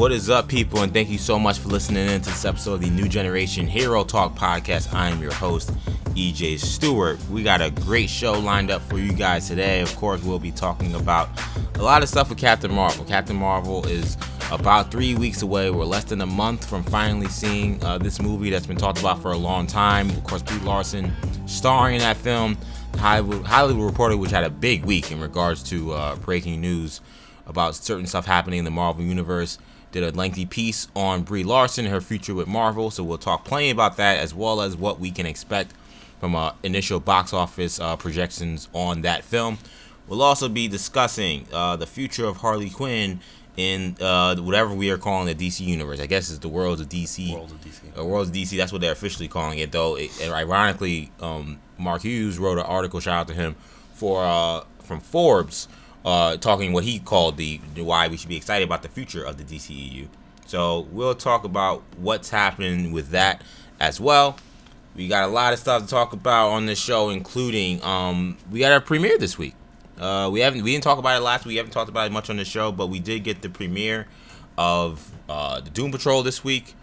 What is up, people, and thank you so much for listening in to this episode of the New Generation Hero Talk podcast. I am your host, EJ Stewart. We got a great show lined up for you guys today. Of course, we'll be talking about a lot of stuff with Captain Marvel. Captain Marvel is about three weeks away. We're less than a month from finally seeing uh, this movie that's been talked about for a long time. Of course, Brie Larson starring in that film. Hollywood, Hollywood Reporter, which had a big week in regards to uh, breaking news about certain stuff happening in the Marvel Universe. Did a lengthy piece on Brie Larson and her future with Marvel, so we'll talk plenty about that as well as what we can expect from uh, initial box office uh, projections on that film. We'll also be discussing uh, the future of Harley Quinn in uh, whatever we are calling the DC universe. I guess it's the worlds of DC. World of DC. Uh, worlds of DC. That's what they're officially calling it, though. It, and ironically, um, Mark Hughes wrote an article. Shout out to him for uh, from Forbes, uh, talking what he called the, why we should be excited about the future of the DCEU. So we'll talk about what's happening with that as well. We got a lot of stuff to talk about on this show, including um, we got our premiere this week. Uh, we haven't we didn't talk about it last week. We haven't talked about it much on the show, but we did get the premiere of uh, the Doom Patrol this week,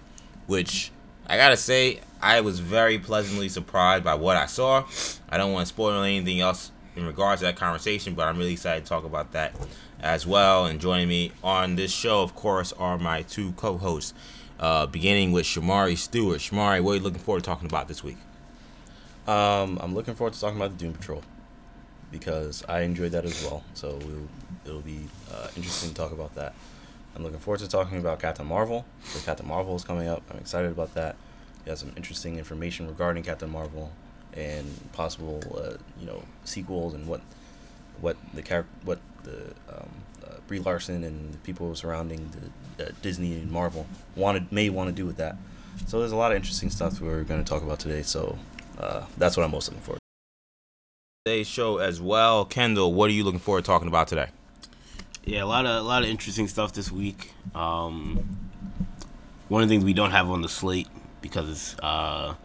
which I gotta say I was very pleasantly surprised by what I saw. I don't want to spoil anything else in regards to that conversation, but I'm really excited to talk about that as well. And joining me on this show, of course, are my two co-hosts. Uh, beginning with Shamari Stewart. Shamari, what are you looking forward to talking about this week? Um, I'm looking forward to talking about the Doom Patrol because I enjoyed that as well. So we'll, it'll be uh, interesting to talk about that. I'm looking forward to talking about Captain Marvel. Captain Marvel is coming up. I'm excited about that. He has some interesting information regarding Captain Marvel and possible, uh, you know, sequels and what what the char- what the um, uh, Brie Larson and the people surrounding the uh, Disney and Marvel wanted may want to do with that. So there's a lot of interesting stuff we're going to talk about today. So uh, that's what I'm most looking forward. to. Today's show as well. Kendall, what are you looking forward to talking about today? Yeah, a lot of a lot of interesting stuff this week. Um, one of the things we don't have on the slate because uh,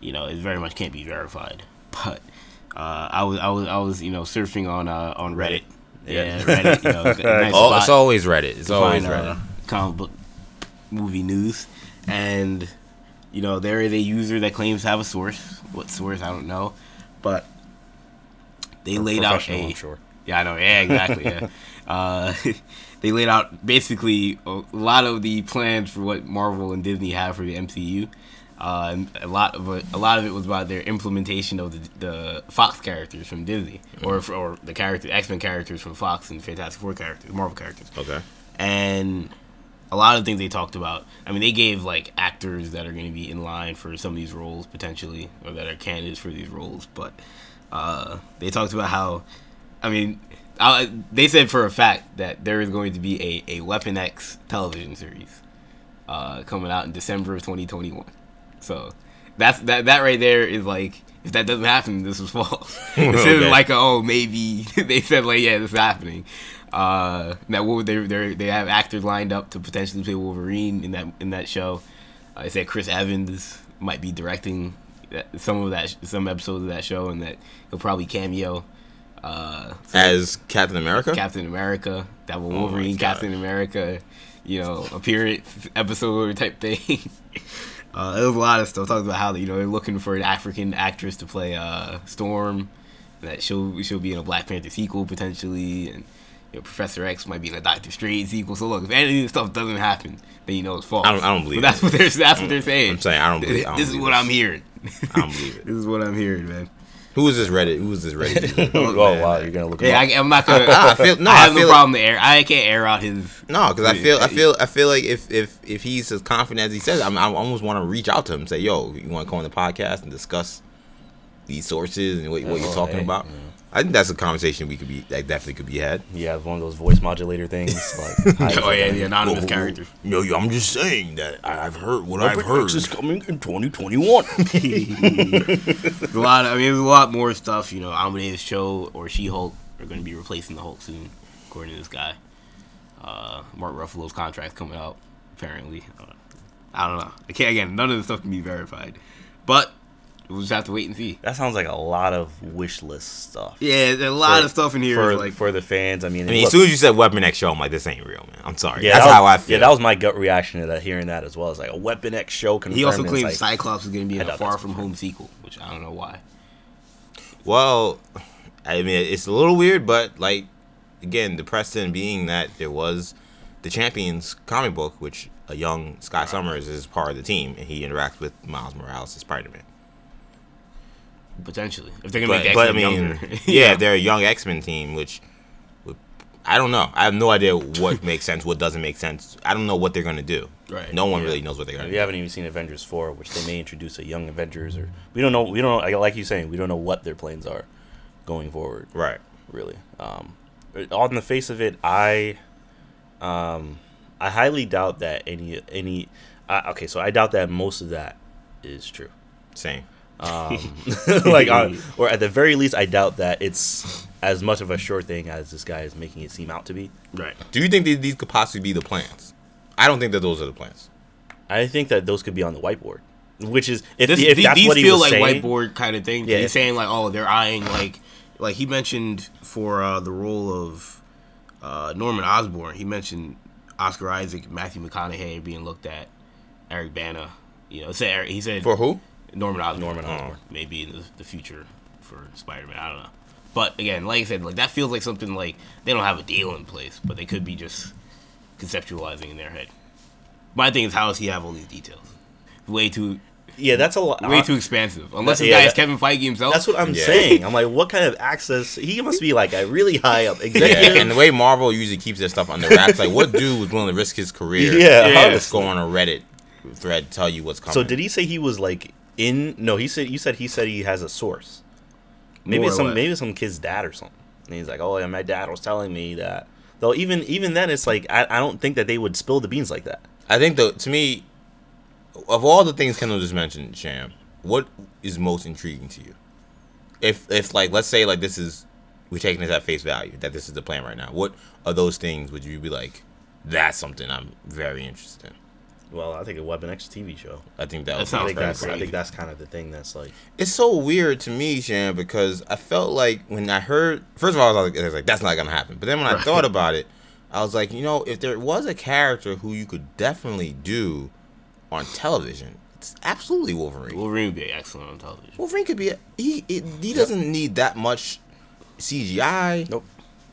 you know it very much can't be verified. But uh, I was I was I was you know surfing on uh, on Reddit. Yeah. Yeah, Reddit. You know, nice Oh, it's always Reddit. It's always find, Reddit. uh, comic book movie news, and you know there is a user that claims to have a source. What source I don't know, but they laid out a I'm sure. yeah, I know. Yeah, exactly. Yeah. uh, they laid out basically a lot of the plans for what Marvel and Disney have for the MCU. Uh, and a lot of it, a lot of it was about their implementation of the, the Fox characters from Disney, or or the character X Men characters from Fox and Fantastic Four characters, Marvel characters Okay. and a lot of the things they talked about. I mean, they gave like actors that are going to be in line for some of these roles potentially, or that are candidates for these roles. But uh, they talked about how, I mean, I, they said for a fact that there is going to be a, a Weapon X television series uh, coming out in December of 2021. So that's that that right there is like. If that doesn't happen, this was false. Instead Okay. of like, a, oh, maybe they said like, yeah, this is happening. Uh, that Wol- they they they have actors lined up to potentially play Wolverine in that in that show. Uh, they said Chris Evans might be directing that, some of that some episodes of that show, and that he'll probably cameo uh, As Captain America? Captain America. That will Oh Wolverine, Captain America, you know, appearance episode type thing. uh, there was a lot of stuff talking about how you know they're looking for an African actress to play uh, Storm. That she'll she'll be in a Black Panther sequel potentially, and you know, Professor X might be in a Doctor Strange sequel. So look, if any of this stuff doesn't happen, then you know it's false. I don't- I don't believe But that's it. what they're that's what they're saying. I'm saying I don't believe- I don't this is what this. I'm hearing. I don't believe it. this is what I'm hearing, man. Who is this Reddit? Who is this Reddit? oh wow, you're gonna look. Yeah, I, him I'm not gonna. I feel- no, I have I no problem to air. I can't air out his. no, because I feel I feel I feel like if if if he's as confident as he says, I'm, I almost want to reach out to him and say, "Yo, you want to come on the podcast and discuss these sources and what, what you're oh, talking hey, about?" yeah. I think that's a conversation we could be that definitely could be had. Yeah, one of those voice modulator things. Like, Oh yeah, the yeah. anonymous Whoa, whoa, character. No, yo, I'm just saying that I- I've heard what I've heard. X is coming in 2021. A lot. Of, I mean, there's a lot more stuff. You know, Amadeus Cho or She Hulk are going to be replacing the Hulk soon, according to this guy. Uh, Mark Ruffalo's contract coming out. Apparently, uh, I don't know. I can't. Again, none of this stuff can be verified. But We'll just have to wait and see. That sounds like a lot of wish list stuff. Yeah, there's a lot For- of stuff in here. for like for the fans. I mean, I mean, look, as soon as you said Weapon X show, I'm like, this ain't real, man. I'm sorry. yeah, That's that was, how I feel. Yeah, that was my gut reaction to that. Hearing that as well, it's like a Weapon X show. Confirmed. he also and claims like, Cyclops is going to be in a Far From Home sequel, which I don't know why. Well, I mean, it's a little weird, but like again, the precedent being that there was the Champions comic book, which a young Scott Summers is part of the team, and he interacts with Miles Morales as Spider Man. Potentially, if they're going to But, make the but I X-Men mean, younger. yeah, they're a young X Men team, which would, I don't know. I have no idea what makes sense, what doesn't make sense. I don't know what they're gonna do. Right, No one yeah. really knows what they're gonna We do. haven't even seen Avengers four, which they may introduce a young Avengers, or we don't know. We don't know. Like you saying, we don't know what their plans are going forward. Right. Really. Um, on the face of it, I, um, I highly doubt that any any. Uh, okay, so I doubt that most of that is true. Same. Um, like, uh, or at the very least, I doubt that it's as much of a sure thing as this guy is making it seem out to be. right. Do you think these, these could possibly be the plans? I don't think that those are the plans. I think that those could be on the whiteboard, which is if, This, if these, that's these what he feel was like saying. whiteboard kind of thing. Yeah, He's saying like, oh, they're eyeing like, like he mentioned for uh, the role of uh, Norman Osborn. He mentioned Oscar Isaac, Matthew McConaughey being looked at, Eric Bana. You know, say he said For who? Norman Osborn. Norman hmm. Osborn. maybe in the, the future for Spider Man. I don't know. But again, like I said, like that feels like something like they don't have a deal in place, but they could be just conceptualizing in their head. My thing is, how does he have all these details? Way too, Yeah, that's a lot. way too expansive. Unless this Yeah, guy is Kevin Feige himself. That's what I'm Yeah. saying. I'm like, what kind of access? He must be like a really high up Yeah, and the way Marvel usually keeps their stuff under wraps, like what dude was willing to risk his career? Yeah, Yeah. let's go on a Reddit thread to tell you what's coming. So did he say he was like in? No, he said you said he said he has a source. Maybe More some what? maybe some kid's dad or something. And he's like, oh yeah, my dad was telling me that. Though even even then, it's like I, I don't think that they would spill the beans like that. I think the to me, of all the things Kendall just mentioned, Sham, what is most intriguing to you? If if like let's say like this is we're taking this at face value that this is the plan right now. What are those things? Would you be like, that's something I'm very interested in? Well, I think a Weapon X TV show. I think that, That would I sounds be think very that's I think that's kind of the thing that's like it's so weird to me, Shan, because I felt like when I heard, first of all, I was like, I was like that's not gonna happen. But then when I thought about it, I was like, you know, if there was a character who you could definitely do on television, it's absolutely Wolverine. Wolverine would be excellent on television. Wolverine could be a, he he he doesn't need that much CGI. nope.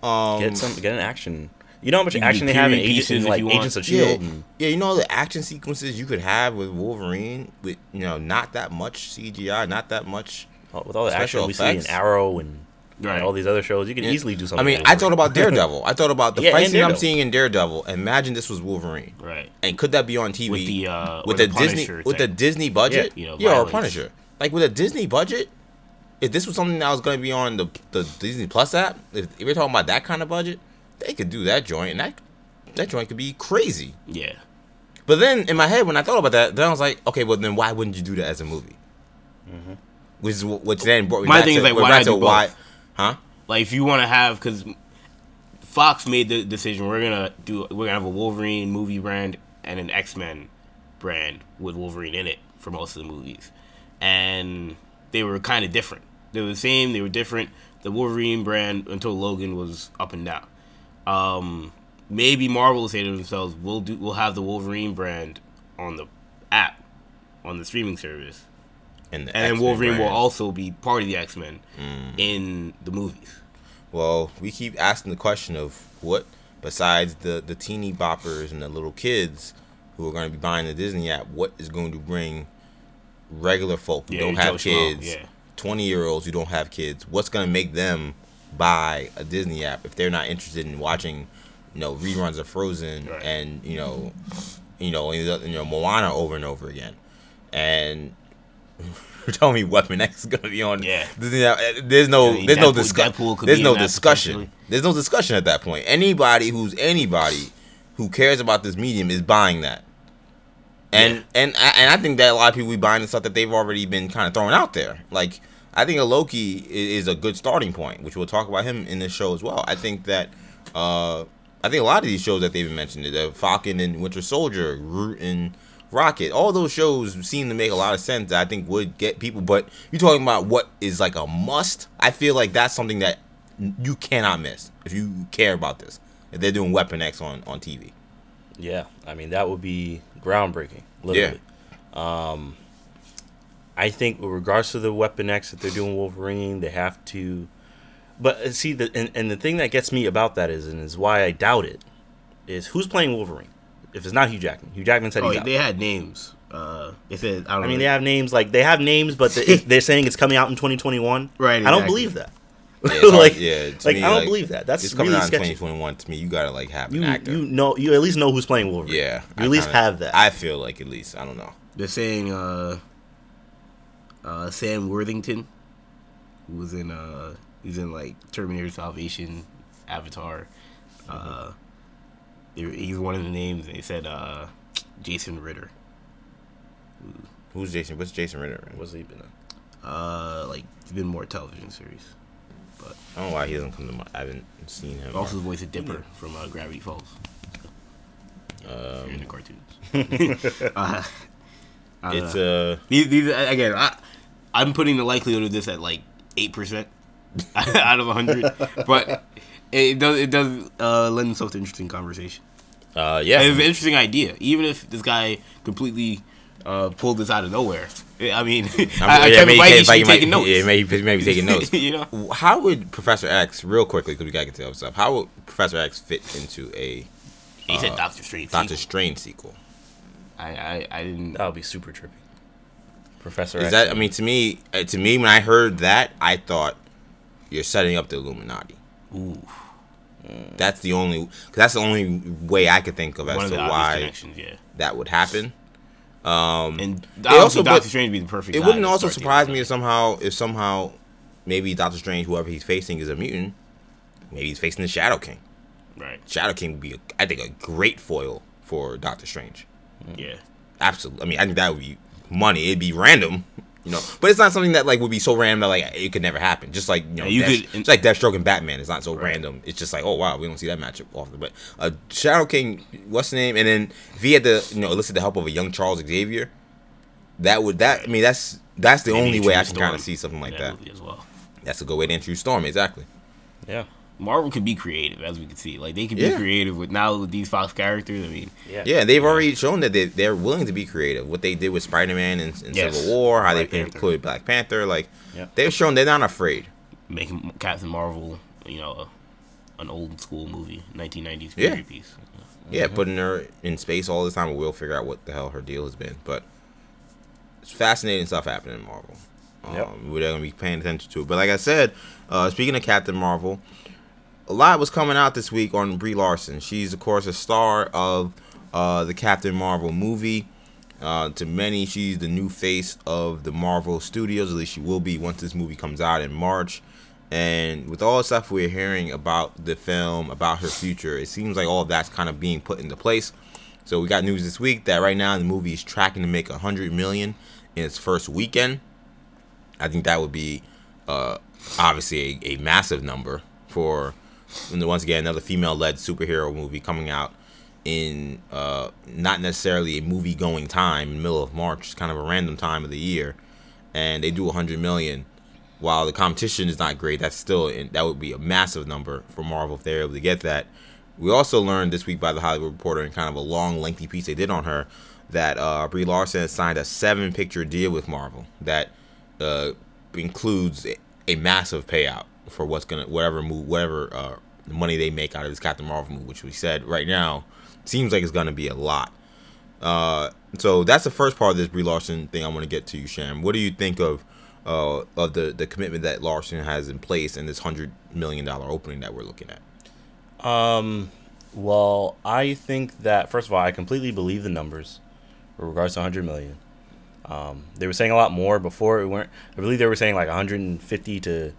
Um, Get some get an action. You know how much You action they have in period Agents, pieces in, like. Agents of yeah, Shield. And, yeah, you know all the action sequences you could have with Wolverine with you know not that much CGI, not that much. with all the Special action we see in. Arrow and, Right. all these other shows, you can Yeah. easily do something. I mean, I thought about Daredevil. I thought about the Yeah, fight scene I'm seeing in Daredevil. Imagine this was Wolverine, Right. and could that be on TV With the, uh, with the, the Disney Punisher with the. Disney budget? Yeah, you know, yeah, or violence. Punisher. Like with a Disney budget, if this was something that was going to be on the the Disney Plus app, if, if we're talking about that kind of budget, they could do that joint, and that that joint could be crazy. Yeah. But then in my head, when I thought about that, then I was like, okay, well then why wouldn't you do that as a movie? Mm-hmm. Which is which then brought me My thing to, is, like, why back not to do both? why, huh? Like if you want to have, because Fox made the decision, we're gonna do, we're gonna have a Wolverine movie brand and an X Men brand with Wolverine in it for most of the movies, and they were kind of different. They were the same, they were different. The Wolverine brand until Logan was up and down. Um, maybe Marvel will say to themselves, "We'll do, we'll have the Wolverine brand on the app, on the streaming service." And, the and then X-Men Wolverine will also be part of the X Men in the movies. Well, we keep asking the question of what, besides the the teeny boppers and the little kids who are going to be buying the Disney app, what is going to bring regular folk who Yeah, don't have kids, yeah. twenty year olds who don't have kids? What's going to make them buy a Disney app if they're not interested in watching, you know, reruns of Frozen Right. and you know, you know, you know, Moana over and over again, and. You're telling me Weapon X is gonna be on? Yeah. Disney app? Eh, there's no, mean, there's no Deadpool- discussion. Deadpool could There's no discussion. There's no discussion at that point. Anybody who's anybody who cares about this medium is buying that. And Yeah. and I, and I think that a lot of people be buying the stuff that they've already been kind of throwing out there. Like I think a Loki is a good starting point, which we'll talk about him in this show as well. I think that uh I think a lot of these shows that they've mentioned, the Falcon and Winter Soldier, Groot and Rocket. All those shows seem to make a lot of sense. That I think would get people. But you're talking about what is like a must. I feel like that's something that you cannot miss if you care about this. If they're doing Weapon X on on TV. Yeah, I mean that would be groundbreaking. Literally. Um, I think with regards to the Weapon X that they're doing Wolverine, they have to. But uh, see the and, and the thing that gets me about that is and is why I doubt it is who's playing Wolverine. If it's not Hugh Jackman, Hugh Jackman said Oh, he's out. they had names. Uh, they said I don't. I know. mean, they have names like they have names, but the, if they're saying it's coming out in 2021. Right, I don't believe that. Yeah, it's hard- like, yeah, to like me, I don't like, believe that. That's it's coming really out in sketchy. 2021. To me, you gotta like have an You actor. you know you at least know who's playing Wolverine. yeah, you I at least kinda- have that. I feel like at least I don't know. They're saying uh, uh, Sam Worthington, who was in uh, he's in like Terminator Salvation, Avatar. Uh, they- he's one of the names. and They said uh, Jason Ritter. Who's Jason? What's Jason Ritter? in? What's he been in? Uh, like he's been more television series. But I don't know why he doesn't come to my. I haven't seen him. Also, the voice of Dipper from uh, Gravity Falls. Um, in the cartoons. uh, don't it's uh These, these again, I, I'm putting the likelihood of this at like eight percent out of hundred, but it does it does uh, lend itself to interesting conversation. uh yeah. It's an interesting idea, even if this guy completely uh, pulled this out of nowhere. I mean, I, I yeah, Kevin maybe- Feige should be taking notes. Yeah, maybe maybe taking notes. you know, How would Professor X, real quickly, because we gotta get to the other stuff. How would Professor X fit into a he said Doctor Strange. Doctor sequel. Strange sequel? I, I I didn't. That would be super trippy. Professor Is that? I mean, to me, uh, to me, when I heard that, I thought you're setting up the Illuminati. Ooh, That's the only. Cause that's the only way I could think of one as of to why yeah. that would happen. Um, And also- also, Doctor Strange would be the perfect. it wouldn't also surprise me if somehow, if somehow, maybe Doctor Strange, whoever he's facing, is a mutant. Maybe he's facing the Shadow King. Right. Shadow King would be, a, I think, a great foil for Doctor Strange. Yeah. Absolutely. I mean, I think that would be money. It'd be random, you know. But it's not something that like would be so random that like it could never happen. Just like you know, Yeah, you Death- could- it's like Deathstroke and Batman. It's not so Right. random. It's just like oh wow, we don't see that matchup often. But uh, Shadow King, what's the name? And then if he had to you know elicit the help of a young Charles Xavier, that would that I mean that's that's the Maybe only way I can kind of see something like in that. as well. That's a good way to introduce Storm. Exactly. Yeah. Marvel can be creative, as we can see. Like they can Yeah. be creative with now with these Fox characters. I mean, Yeah. Yeah, they've already shown that they, they're willing to be creative. What they did with Spider Man and, and Yes. Civil War, how Black they Panther. included Black Panther, like Yep. they've shown they're not afraid. making Captain Marvel, you know, a, an old school movie, 1990s Yeah. period piece. Yeah, putting her in space all the time. We'll figure out what the hell her deal has been. But it's fascinating stuff happening in Marvel. Um, Yep. We're gonna be paying attention to it. But like I said, uh, speaking of Captain Marvel, a lot was coming out this week on Brie Larson. She's of course a star of uh, the Captain Marvel movie. Uh, to many, she's the new face of the Marvel Studios. At least she will be once this movie comes out in March. And with all the stuff we're hearing about the film, about her future, it seems like all that's kind of being put into place. So we got news this week that right now the movie is tracking to make a hundred million in its first weekend. I think that would be uh, obviously a, a massive number for and once again another female-led superhero movie coming out in uh, not necessarily a movie-going time in the middle of March, kind of a random time of the year, and they do 100 million. While the competition is not great, that's still that would be a massive number for Marvel if they're able to get that. We also learned this week by the Hollywood Reporter in kind of a long, lengthy piece they did on her that uh, Brie Larson has signed a seven-picture deal with Marvel that uh, includes a massive payout for what's gonna whatever move whatever uh, money they make out of this Captain Marvel movie, which we said right now seems like it's gonna be a lot. Uh, so that's the first part of this Brie Larson thing I want to get to you, Sham. What do you think of uh, of the the commitment that Larson has in place and this hundred million dollar opening that we're looking at? Um, well, I think that first of all, I completely believe the numbers with regards to 100 million. Um, they were saying a lot more before. It weren't. I believe they were saying like 150 to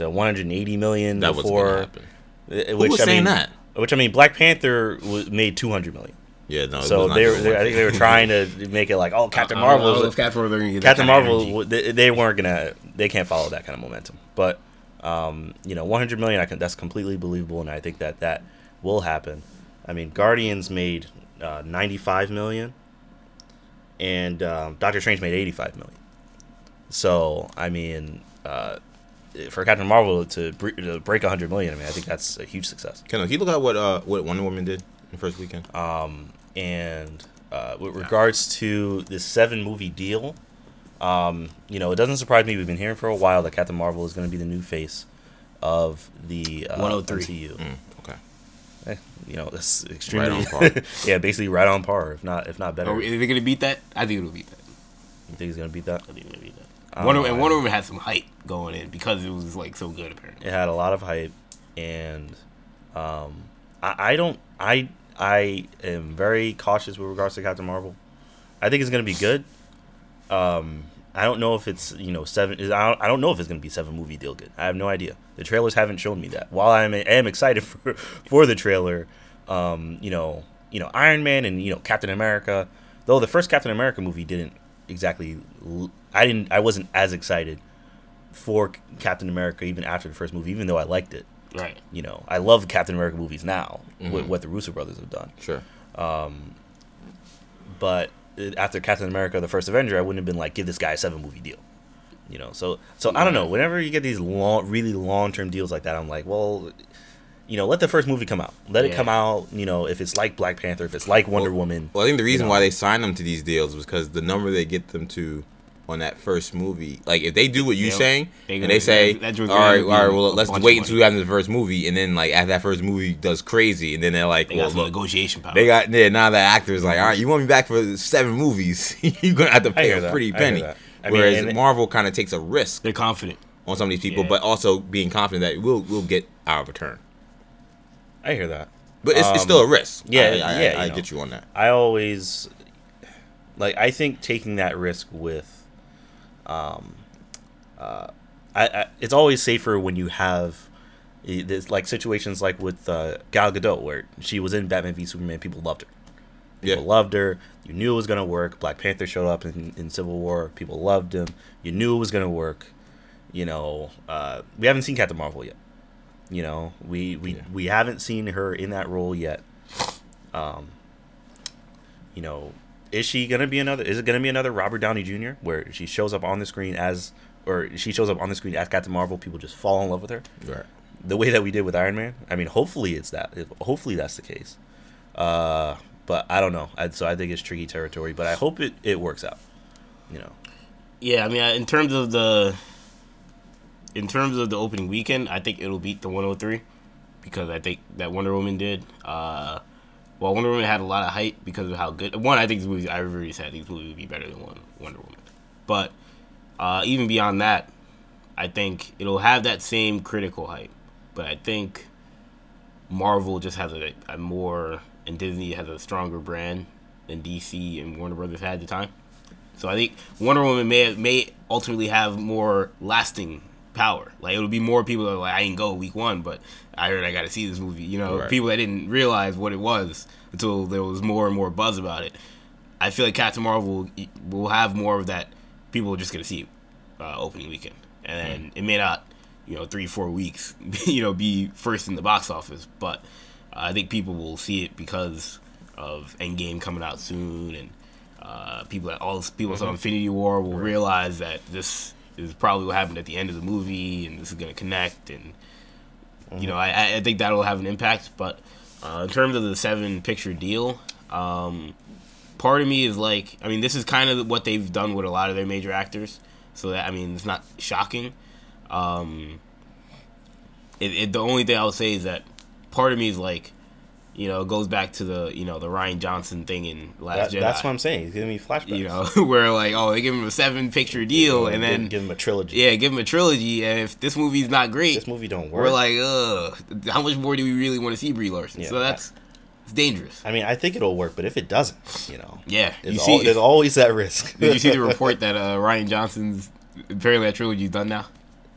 to 180 million That before. gonna happen. uh, Who Which was I saying mean, that? Which I mean, Black Panther was, made 200 million. Yeah, no. so they, were, they, I think they were trying to make it like, oh, Captain I don't- I don't Marvel. know Captain Marvel, gonna get that Captain Marvel, they, they weren't gonna, they can't follow that kind of momentum. But, um, you know, 100 million, I can, that's completely believable, and I think that that will happen. I mean, Guardians made uh, 95 million, and um, Doctor Strange made 85 million. So I mean, uh, for Captain Marvel to, bre- to break 100 million, I mean, I think that's a huge success. Can you look at what uh what Wonder Woman did in the first weekend? Um, and uh, with regards to this seven movie deal, um, you know, it doesn't surprise me. We've been hearing for a while that Captain Marvel is going to be the new face of the uh, 103. MCU. Mm, okay. Eh, you know, that's extremely on par. yeah, basically right on par, if not if not better. Are you we- are they gonna beat that? I think it'll beat that. You think he's gonna beat that? I think it'll beat that. Um, Wonder, and Wonder Woman had some hype going in because it was like so good apparently. It had a lot of hype, and um, I, I don't I I am very cautious with regards to Captain Marvel. I think it's gonna be good. Um, I don't know if it's you know seven. I don't, I don't know if it's gonna be seven movie deal good. I have no idea. The trailers haven't shown me that. While I'm I am excited for for the trailer, um, you know you know Iron Man and you know Captain America. Though the first Captain America movie didn't exactly. l- I didn't. I wasn't as excited for Captain America even after the first movie, even though I liked it. Right. You know, I love Captain America movies now with Mhm. what the Russo brothers have done. Sure. Um, But uh, after Captain America: The First Avenger, I wouldn't have been like, give this guy a seven movie deal. You know, so so I don't know. Whenever you get these long, really long term deals like that, I'm like, well, you know, let the first movie come out. Let it come out. You know, if it's like Black Panther, if it's like Wonder Woman. Well, I think the reason know. why they signed them to these deals was because the number they get them to on that first movie, like if they do what you're saying, they and they say, that- that's all what's right, gonna all right, well, let's wait until money. after the first movie, and then like after that first movie does crazy, and then they're like, They well, got look, negotiation power. they got yeah, now the actor's like, all right, you want me back for seven movies, you're gonna have to pay a that. pretty I penny. that. I mean, Whereas Marvel kind of takes a risk They're confident. on some of these people, Yeah. but also being confident that we'll we'll get our return. I hear that. But it's, it's Um, still a risk. yeah, I, I, yeah, I, you I know. get you on that. I always like I think taking that risk with um uh I, I it's always safer when you have there's like situations like with uh, Gal Gadot where she was in Batman v Superman people loved her. People Yeah. loved her. You knew it was gonna work. Black Panther showed up in, in Civil War. People loved him. You knew it was gonna work. You know uh, we haven't seen Captain Marvel yet. You know we we, Yeah. we haven't seen her in that role yet. Um you know, is she gonna be another? Is it gonna be another Robert Downey Jr. where she shows up on the screen as, or she shows up on the screen as Captain Marvel? People just fall in love with her Right. the way that we did with Iron Man. I mean, hopefully it's that. Hopefully that's the case. Uh, but I don't know. I, so I think it's tricky territory. But I hope it it works out. You know. Yeah, I mean, in terms of the, in terms of the opening weekend, I think it'll beat the 103 because I think that Wonder Woman did. Uh, well, Wonder Woman had a lot of hype because of how good. One, I think this movie. I've already said these movies would be better than one Wonder Woman, but uh, even beyond that, I think it'll have that same critical hype. But I think Marvel just has a, a more, and Disney has a stronger brand than DC and Warner Brothers had at the time. So I think Wonder Woman may may ultimately have more lasting power. Like it'll be more people that are like I didn't go week one, but I heard I got to see this movie. You know, Right. people that didn't realize what it was until there was more and more buzz about it. I feel like Captain Marvel will, will have more of that. People are just gonna see uh, opening weekend, and it may not, you know, three four weeks, you know, be first in the box office, but I think people will see it because of Endgame coming out soon, and uh, people that all people saw Infinity War will realize that this is probably what happened at the end of the movie, and this is gonna connect, and you know, I, I think that'll have an impact. But uh, in terms of the seven picture deal, um, part of me is like, I mean, this is kind of what they've done with a lot of their major actors, so that I mean, it's not shocking. Um, it, it, the only thing I would say is that part of me is like, you know, it goes back to the you know the Rian Johnson thing in Last That, Jedi. that's what I'm saying. He's giving me flashbacks. you know, where like, oh, they give him a seven picture deal, and then give him a trilogy. yeah, give him a trilogy, and if this movie's not great, This movie don't work. we're like, ugh, how much more do we really want to see Brie Larson? Yeah. so that's it's dangerous. I mean, I think it'll work, but if it doesn't, you know, Yeah, there's, you see, there's always that risk. did you see the report that uh, Rian Johnson's apparently that trilogy's done now?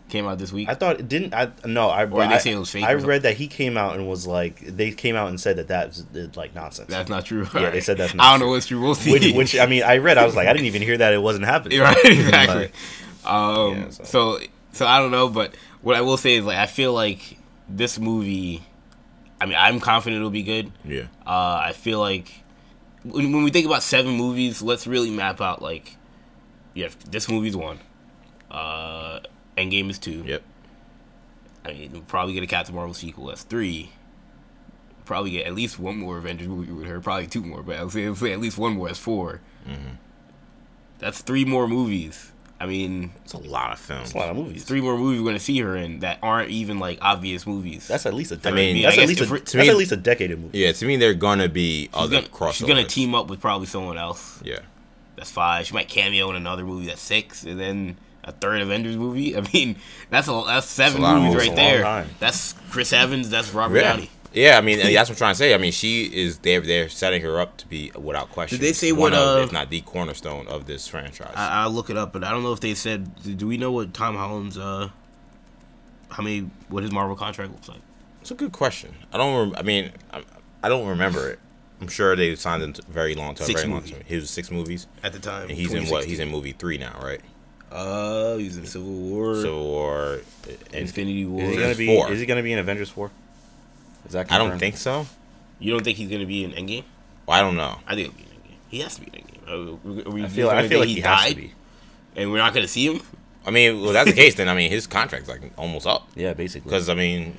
Came out this week. I thought it didn't. I no. I Or they I, say it was fake I read that he came out and was like, they came out and said that that's like nonsense. that's not true. Yeah, they said that's Not I don't true. know what's true. We'll see. which, which I mean, I read. I was like, I didn't even hear that it wasn't happening. right, exactly. Like, um, Yeah, so- so so I don't know, but what I will say is like I feel like this movie. I mean, I'm confident it'll be good. Yeah. Uh, I feel like when, when we think about seven movies, let's really map out like, yeah, this movie's one. Uh, Endgame is two. Yep. I mean, we'll probably get a Captain Marvel sequel. That's three. Probably get at least one more Avengers movie with her. Probably two more, but I'll say, I'll say at least one more. That's 4 Mm-hmm. That's three more movies. I mean, It's a lot of films. It's a lot of movies. three more movies we're gonna see her in that aren't even like obvious movies. That's at least a. I mean, that's I at least a, if we're- that's me- at least a decade of movies. Yeah, to me, they're gonna be she's other gonna, crossovers. she's gonna team up with probably someone else. Yeah. That's five. She might cameo in another movie. That's six, and then a third Avengers movie. I mean, that's a that's seven of movies movies. right a long there. time. That's Chris Evans. That's Robert Yeah. Downey. Yeah, I mean, that's what I'm trying to say. I mean, she is they're they're setting her up to be without question. Did they say one what, of, uh, if not the cornerstone of this franchise? I, I'll look it up, but I don't know if they said. Do we know what Tom Holland's uh, how many what his Marvel contract looks like? it's a good question. I don't. Rem- I mean, I, I don't remember it. I'm sure they signed him to very long term. Six Very long movies. term. He was six movies, At the time, and he's in what? He's in movie three now, right? Uh, he's in Civil War, So or and Infinity War. Is he gonna be? four. Is he gonna be in Avengers four? Is that? I don't think so. You don't think he's gonna be in Endgame? Well, I don't know. I think he'll be in Endgame. He has to be in Endgame. Are we- are we I feel. I feel like he, has to be. and we're not gonna see him. I mean, well, that's the case. Then I mean, his contract's like almost up Yeah, basically. because I mean,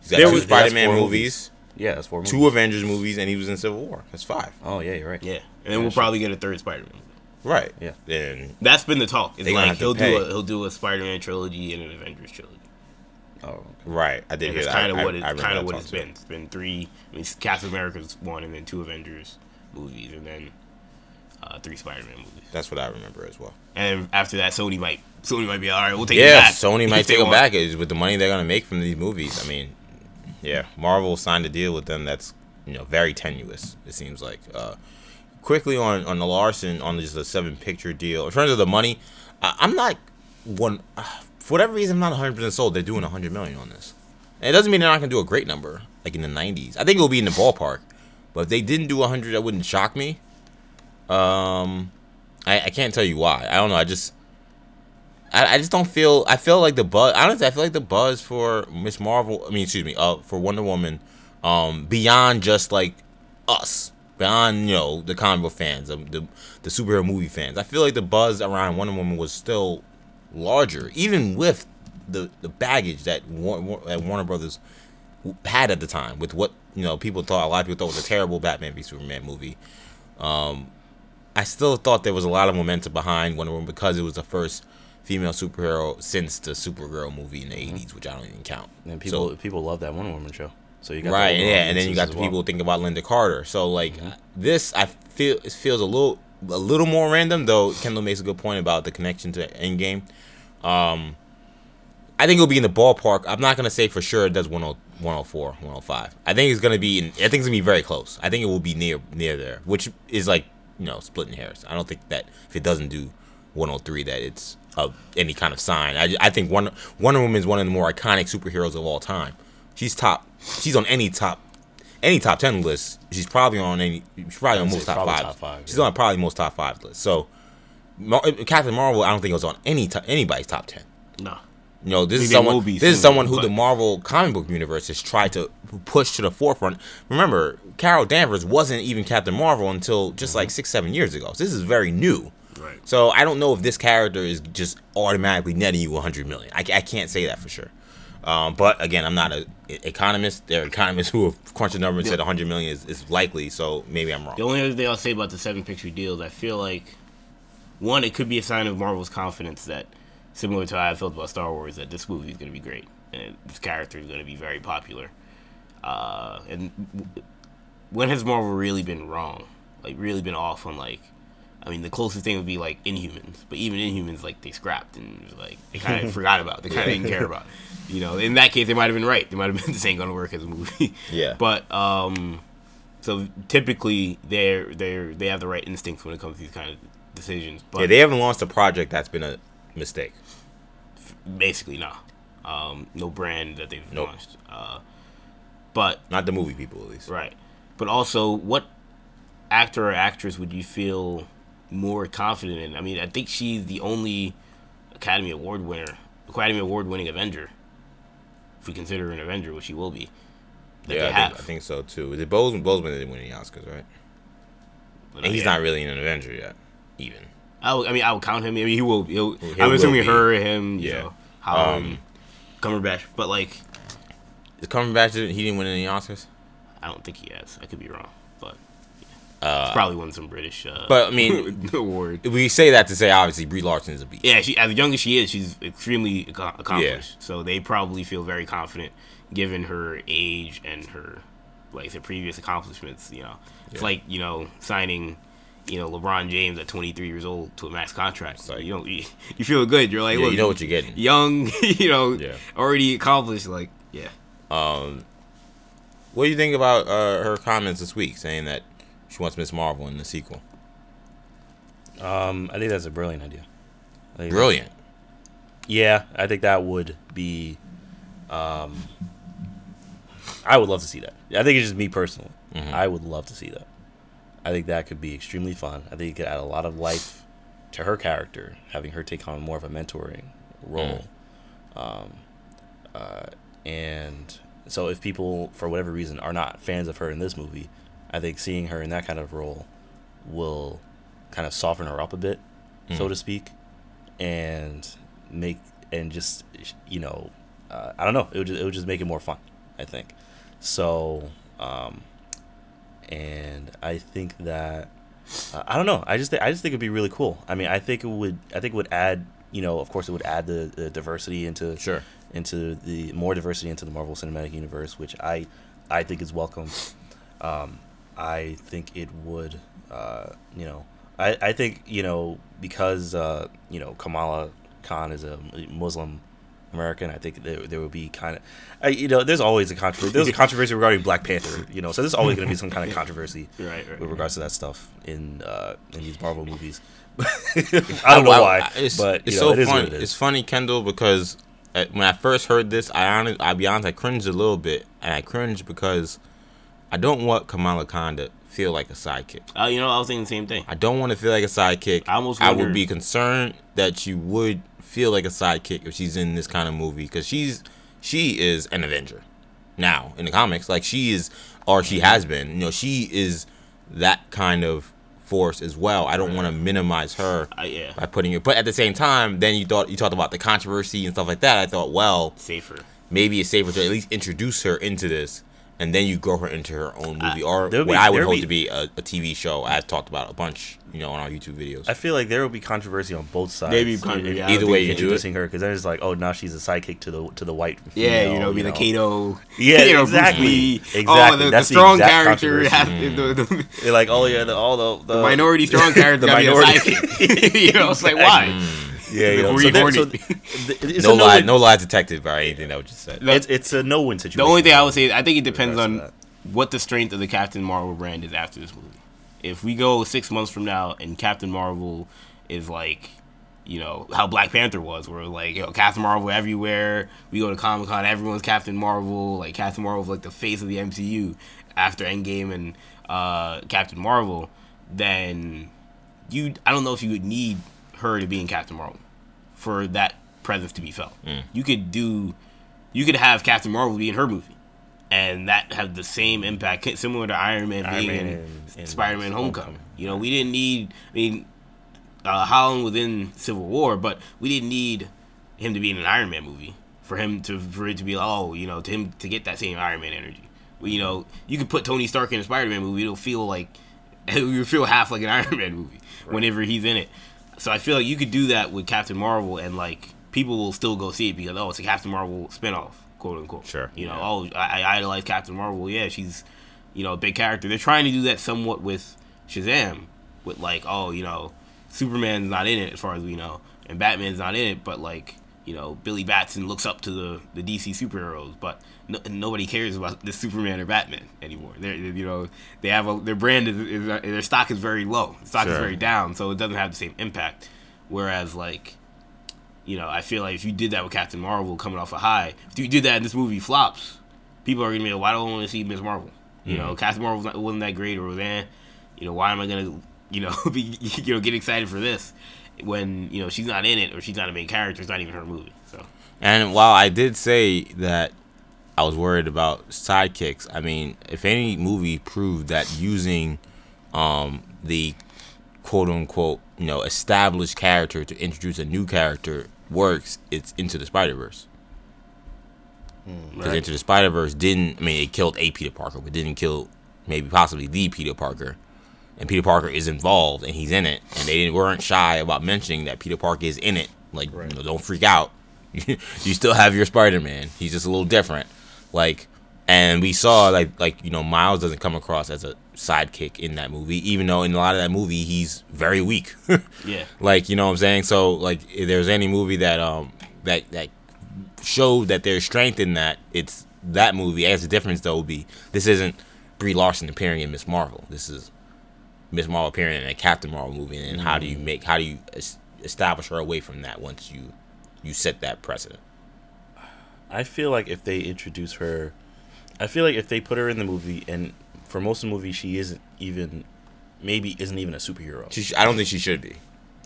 he's got There two was- Spider-Man That's four movies, yeah, that's four movies. two Avengers movies, and he was in Civil War. That's five. Oh yeah, you're right. Yeah, and then we'll sure. probably get a third Spider-Man. Movie. Right. Yeah. Then That's been the talk. It's like he'll do a he'll do a Spider-Man trilogy and an Avengers trilogy. Oh, right. I did And hear it's that. kind of what I it's kind of what talk it's too. been. It's been three. I mean, Captain America's one, and then two Avengers movies, and then uh, three Spider-Man movies. That's what I remember as well. And after that, Sony might Sony might be all right. We'll take Yeah, it back. Sony might take them want." back is with the money they're gonna make from these movies. I mean, yeah, Marvel signed a deal with them that's you know very tenuous. It seems like. Uh, quickly on on the Larson on just a seven picture deal. In terms of the money, I, I'm not one uh, for whatever reason. I'm not 100 percent sold. They're doing 100 million on this. And it doesn't mean they're not gonna do a great number like in the 90s. I think it'll be in the ballpark. But if they didn't do 100, that wouldn't shock me. Um, I, I can't tell you why. I don't know. I just I, I just don't feel. I feel like the buzz. Honestly, I feel like the buzz for Miss Marvel. I mean, excuse me. Uh, for Wonder Woman, um, beyond just like us, beyond you know the comic book fans, um, the the superhero movie fans. I feel like the buzz around Wonder Woman was still larger, even with the the baggage that Warner, that Warner Brothers had at the time, with what you know people thought. A lot of people thought was a terrible Batman v Superman movie. Um, I still thought there was a lot of momentum behind Wonder Woman because it was the first female superhero since the Supergirl movie in the '80s, which I don't even count. And people So- people love that Wonder Woman show. So you got right, yeah, and then you got the well. people thinking about Lynda Carter. So like this, I feel it feels a little a little more random. Though Kendall makes a good point about the connection to the Endgame. Um, I think it'll be in the ballpark. I'm not gonna say for sure it does 10 104, 105. I think it's gonna be in. I think it's gonna be very close. I think it will be near near there, which is like you know splitting hairs. I don't think that if it doesn't do 103, that it's of any kind of sign. I, I think Wonder Wonder Woman is one of the more iconic superheroes of all time. She's top. She's on any top any top ten list. She's probably on any. She's probably on most top probably five. top five, She's yeah. on probably most top five list. So, Mar- uh, Captain Marvel, I don't think it was on any to- anybody's top ten. No. You know, this Maybe is someone. will be This is someone who but- the Marvel comic book universe has tried to push to the forefront. Remember, Carol Danvers wasn't even Captain Marvel until just like mm-hmm. six, seven years ago. So this is very new. Right. So I don't know if this character is just automatically netting you 100 million. I, I can't say that for sure. Um, but again, I'm not an economist. There are economists who have crunched the number and said 100 million is, is likely. So maybe I'm wrong. The only other thing I'll say about the seven picture deals, I feel like one, it could be a sign of Marvel's confidence that, similar to how I felt about Star Wars, that this movie is going to be great and this character is going to be very popular. Uh, and when has Marvel really been wrong? Like really been off on like, I mean, the closest thing would be like Inhumans, but even Inhumans like they scrapped and like they kind of forgot about, they kind of didn't care about. You know, in that case, they might have been right. They might have been this ain't gonna work as a movie. Yeah. But um, so typically they're they're they have the right instincts when it comes to these kind of decisions. But yeah, they haven't launched a project that's been a mistake. basically no, um, no brand that they've Nope. launched. Uh, but Not the movie people, at least. right, but also what actor or actress would you feel more confident in? I mean, I think she's the only Academy Award winner, Academy Award winning Avenger. If we consider her an Avenger, which she will be, that yeah, I think, I think so too. Is it Boseman? Boseman didn't win any Oscars, right? And he's not really an Avenger yet, even. I, would, I mean, I would count him. I mean, he will. He'll, He I'm assuming be. her, him, you Yeah. know, Holland, Um, Cumberbatch. But like, Is Cumberbatch didn't he didn't win any Oscars? I don't think he has. I could be wrong, but Uh, probably won some British. Uh, but, I mean- award. we say that to say obviously Brie Larson is a beast. Yeah, she as young as she is, she's extremely ac- accomplished. So they probably feel very confident, given her age and her, like said, previous accomplishments. You know, it's Yeah. like you know signing, you know, LeBron James at 23 years old to a max contract. So you don't, you, you feel good. You're like, Yeah, you know what you're getting. young, you know, Yeah. already accomplished. Like, yeah, Um, what do you think about uh, her comments this week saying that she wants Miss Marvel in the sequel? Um, I think that's a brilliant idea. Brilliant. Yeah, I think that would be. Um, I would love to see that. I think it's just me personally. Mhm. I would love to see that. I think that could be extremely fun. I think it could add a lot of life to her character, having her take on more of a mentoring role. Um, uh, and so, if people, for whatever reason, are not fans of her in this movie, I think seeing her in that kind of role will kind of soften her up a bit, so Mhm. to speak, and make and just you know, uh, I don't know, it would just, it would just make it more fun. I think so. Um, and I think that uh, I don't know. I just think I just think it'd be really cool. I mean, I think it would. I think it would add. You know, of course, it would add the, the diversity into Sure. into the more diversity into the Marvel Cinematic Universe, which I I think is welcome. Um, I think it would. Uh, you know, I I think you know because uh, you know Kamala Khan is a Muslim American. I think there, there would be kind of, uh, you know, there's always a controversy. There's a controversy regarding Black Panther. You know, so there's always going to be some kind of controversy right, right. with regards to that stuff in uh, in these Marvel movies. I don't know I- why, I- It's, but it's know, so it is funny. what it is. It's funny, Kendall, because uh, when I first heard this, I honest, I'll be honest, I cringed a little bit, and I cringed because I don't want Kamala Khan to feel like a sidekick. Uh, you know, I was thinking the same thing. I don't want to feel like a sidekick. I almost I would be concerned that she would feel like a sidekick if she's in this kind of movie because she's she is an Avenger now in the comics. Like she is, or she has been. You know, she is that kind of force as well. I don't want to minimize her Uh, yeah, by putting it. But at the same time, then you thought you talked about the controversy and stuff like that. I thought, well, safer. maybe it's safer to at least introduce her into this, and then you grow her into her own movie, uh, or what be- I would hope be- to be a, a TV show. I've talked about a bunch, you know, on our YouTube videos. I feel like there will be controversy on both sides. Maybe con- in- yeah, in Either way you do it. introducing her because then it's like, oh, now she's a sidekick to the to the white. Yeah, you know, be the Kato. Yeah, you know, exactly. Lee. Exactly. Oh, the, the That's the strong exact character. controversy. Has, the, the, like, oh yeah, the, all the, the the minority strong character. the gotta be a minority- you know, it's like why? Mm. Yeah, you know, Were so there- so th- it's no a no lie, win- no lie detected by anything that was just said. It's it's a no win situation. The only thing I would say, is I think it depends on what the strength of the Captain Marvel brand is after this movie. If we go six months from now and Captain Marvel is like, you know, how Black Panther was, where like, yo, Captain Marvel everywhere. We go to Comic Con, everyone's Captain Marvel. Like Captain Marvel's like the face of the MCU after Endgame and uh, Captain Marvel. Then you, I don't know if you would need her to be in Captain Marvel for that presence to be felt. You could do, you could have Captain Marvel be in her movie and that have the same impact, similar to Iron Man Iron being Man in, Spider-Man: Homecoming. Homecoming. You know, we didn't need. I mean, uh, Holland was in Civil War, but we didn't need him to be in an Iron Man movie for him to for it to be like, oh, you know, to him to get that same Iron Man energy. Well, you know, you could put Tony Stark in a Spider-Man movie; it'll feel like it'll feel half like an Iron Man movie whenever he's in it. So I feel like you could do that with Captain Marvel, and like people will still go see it because oh, it's a Captain Marvel spinoff, quote unquote. Sure. You know, oh, I, I idolize Captain Marvel. Yeah, she's you know a big character. They're trying to do that somewhat with Shazam, with like oh, you know, Superman's not in it as far as we know, and Batman's not in it, but like you know, Billy Batson looks up to the the DC superheroes, but no, nobody cares about the Superman or Batman anymore. They're you know they have a their brand is, is their stock is very low, stock is very down, so it doesn't have the same impact. Whereas like you know, I feel like if you did that with Captain Marvel coming off a high, if you did that and this movie flops, people are gonna be like, why don't I want to see Miss Marvel? You know, Captain Marvel wasn't that great, or was eh, you know, why am I gonna, you know, be, you know, get excited for this when you know she's not in it or she's not a main character, it's not even her movie. So And while I did say that I was worried about sidekicks, I mean, if any movie proved that using um, the quote unquote you know established character to introduce a new character works, it's Into the Spider Verse. Because Right. Into the Spider Verse didn't. I mean, it killed a Peter Parker, but didn't kill maybe possibly the Peter Parker. And Peter Parker is involved, and he's in it, and they didn't, weren't shy about mentioning that Peter Parker is in it. Like, Right. you know, don't freak out. you still have your Spider Man. He's just a little different. Like, and we saw like like you know Miles doesn't come across as a sidekick in that movie, even though in a lot of that movie he's very weak. Yeah. like you know what I'm saying. So like if there's any movie that um that that showed that there's strength in that, it's that movie. As the difference though would be this isn't Brie Larson appearing in Miss Marvel. This is Miss Marvel appearing in a Captain Marvel movie, and how do you make how do you establish her away from that once you you set that precedent? I feel like if they introduce her, I feel like if they put her in the movie, and for most of the movie she isn't even, maybe isn't even a superhero. She, I don't think she should be,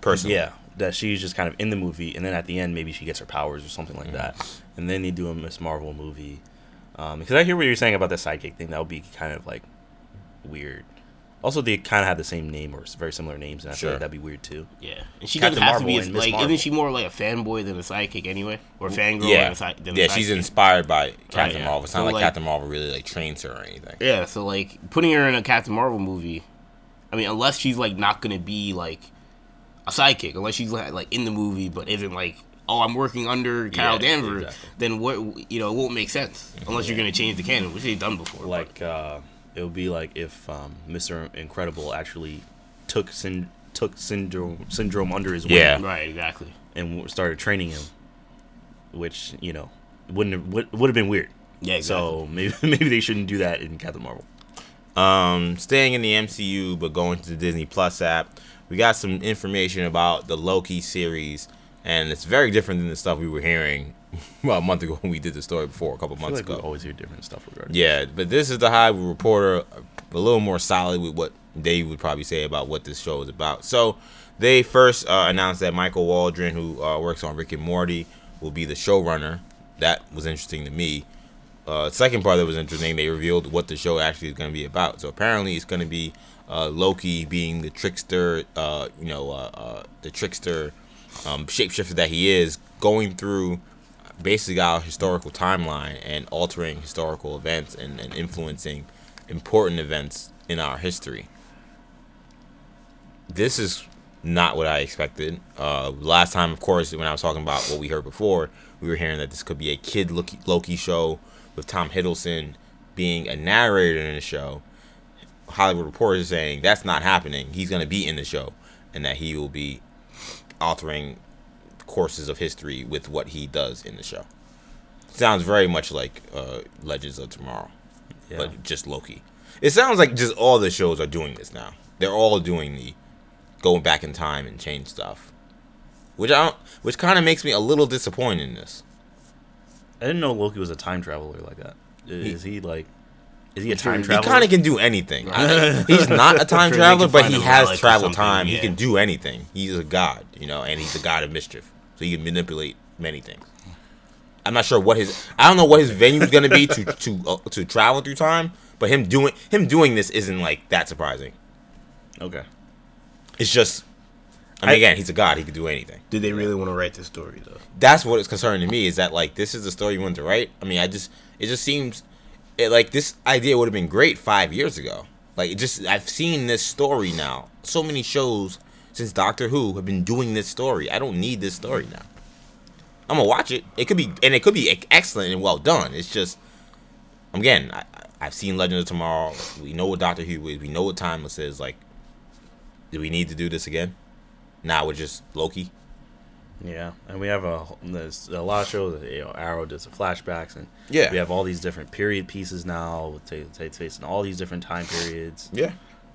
personally. Yeah, that she's just kind of in the movie, and then at the end maybe she gets her powers or something like that, and then they do a Miss Marvel movie. Um, because I hear what you're saying about the sidekick thing. That would be kind of like weird. Also, they kind of have the same name or very similar names, and I feel like that'd be weird too. Yeah, and she Captain doesn't have Marvel to and be Miss like. Marvel. Isn't she more like a fanboy than a sidekick anyway, or a fangirl? Yeah, than a, si- than a yeah. She's inspired by Captain yeah. Marvel. It's not like, like- Captain Marvel really like trains her or anything. Yeah, so like putting her in a Captain Marvel movie, I mean, unless she's like not gonna be like a sidekick, unless she's like, like in the movie but isn't like, oh, I'm working under Carol Yeah, Danvers, exactly. then what? You know, it won't make sense unless you're gonna change the canon, which they've done before. but- Like uh, it would be like if um, Mr. Incredible actually took syn- took syndrome syndrome under his wing Yeah. right, exactly. and started training him, which you know wouldn't have, would would have been weird. Yeah, exactly. So maybe maybe they shouldn't do that in Captain Marvel. Um, staying in the MCU but going to the Disney Plus app, we got some information about the Loki series, and it's very different than the stuff we were hearing well, a month ago when we did the story before, a couple months like we ago. always hear different stuff regarding. Yeah, but this is the Hollywood Reporter, a little more solid with what they would probably say about what this show is about. So they first uh, announced that Michael Waldron, who uh, works on Rick and Morty, will be the showrunner. That was interesting to me. Uh, second part that was interesting, they revealed what the show actually is going to be about. So apparently, it's going to be uh, Loki being the trickster, uh, you know, uh, uh, the trickster um, shapeshifter that he is, going through basically our historical timeline and altering historical events and, and influencing important events in our history. This is not what I expected. Uh, last time, of course, when I was talking about what we heard before, we were hearing that this could be a kid Loki, show with Tom Hiddleston being a narrator in the show. Hollywood Reporter is saying that's not happening. He's going to be in the show, and that he will be altering courses of history with what he does in the show. Sounds very much like uh, Legends of Tomorrow, Yeah. but just Loki. It sounds like just all the shows are doing this now. They're all doing the going back in time and change stuff, which I don't, which kind of makes me a little disappointed in this. I didn't know Loki was a time traveler like that. Is Is he like? Is he a time He traveler? kind of can do anything. I- he's not a time traveler, but he has travel time. He can do anything. He's a god, you know, and he's a god of mischief, so he can manipulate many things. I'm not sure what his I don't know what his venue is gonna be to to uh, to travel through time, but him doing him doing this isn't like that surprising. Okay. It's just, I mean, I- again, he's a god. He could do anything. Did they really want to write this story though? That's what is concerning to me. Is that like this is the story you wanted to write? I mean, I just it just seems it, like this idea would have been great five years ago. Like it just I've seen this story now. So many shows since Doctor Who have been doing this story. I don't need this story now. I'm gonna watch it. It could be and it could be excellent and well done. It's just again, I, I've seen Legend of Tomorrow. We know what Doctor Who is. We know what Timeless is. Like, do we need to do this again? Now we're just Loki. Yeah, and we have a there's a lot of shows. You know, Arrow does the flashbacks, and Yeah. we have all these different period pieces now with ta- takes place in all these different time periods. Yeah.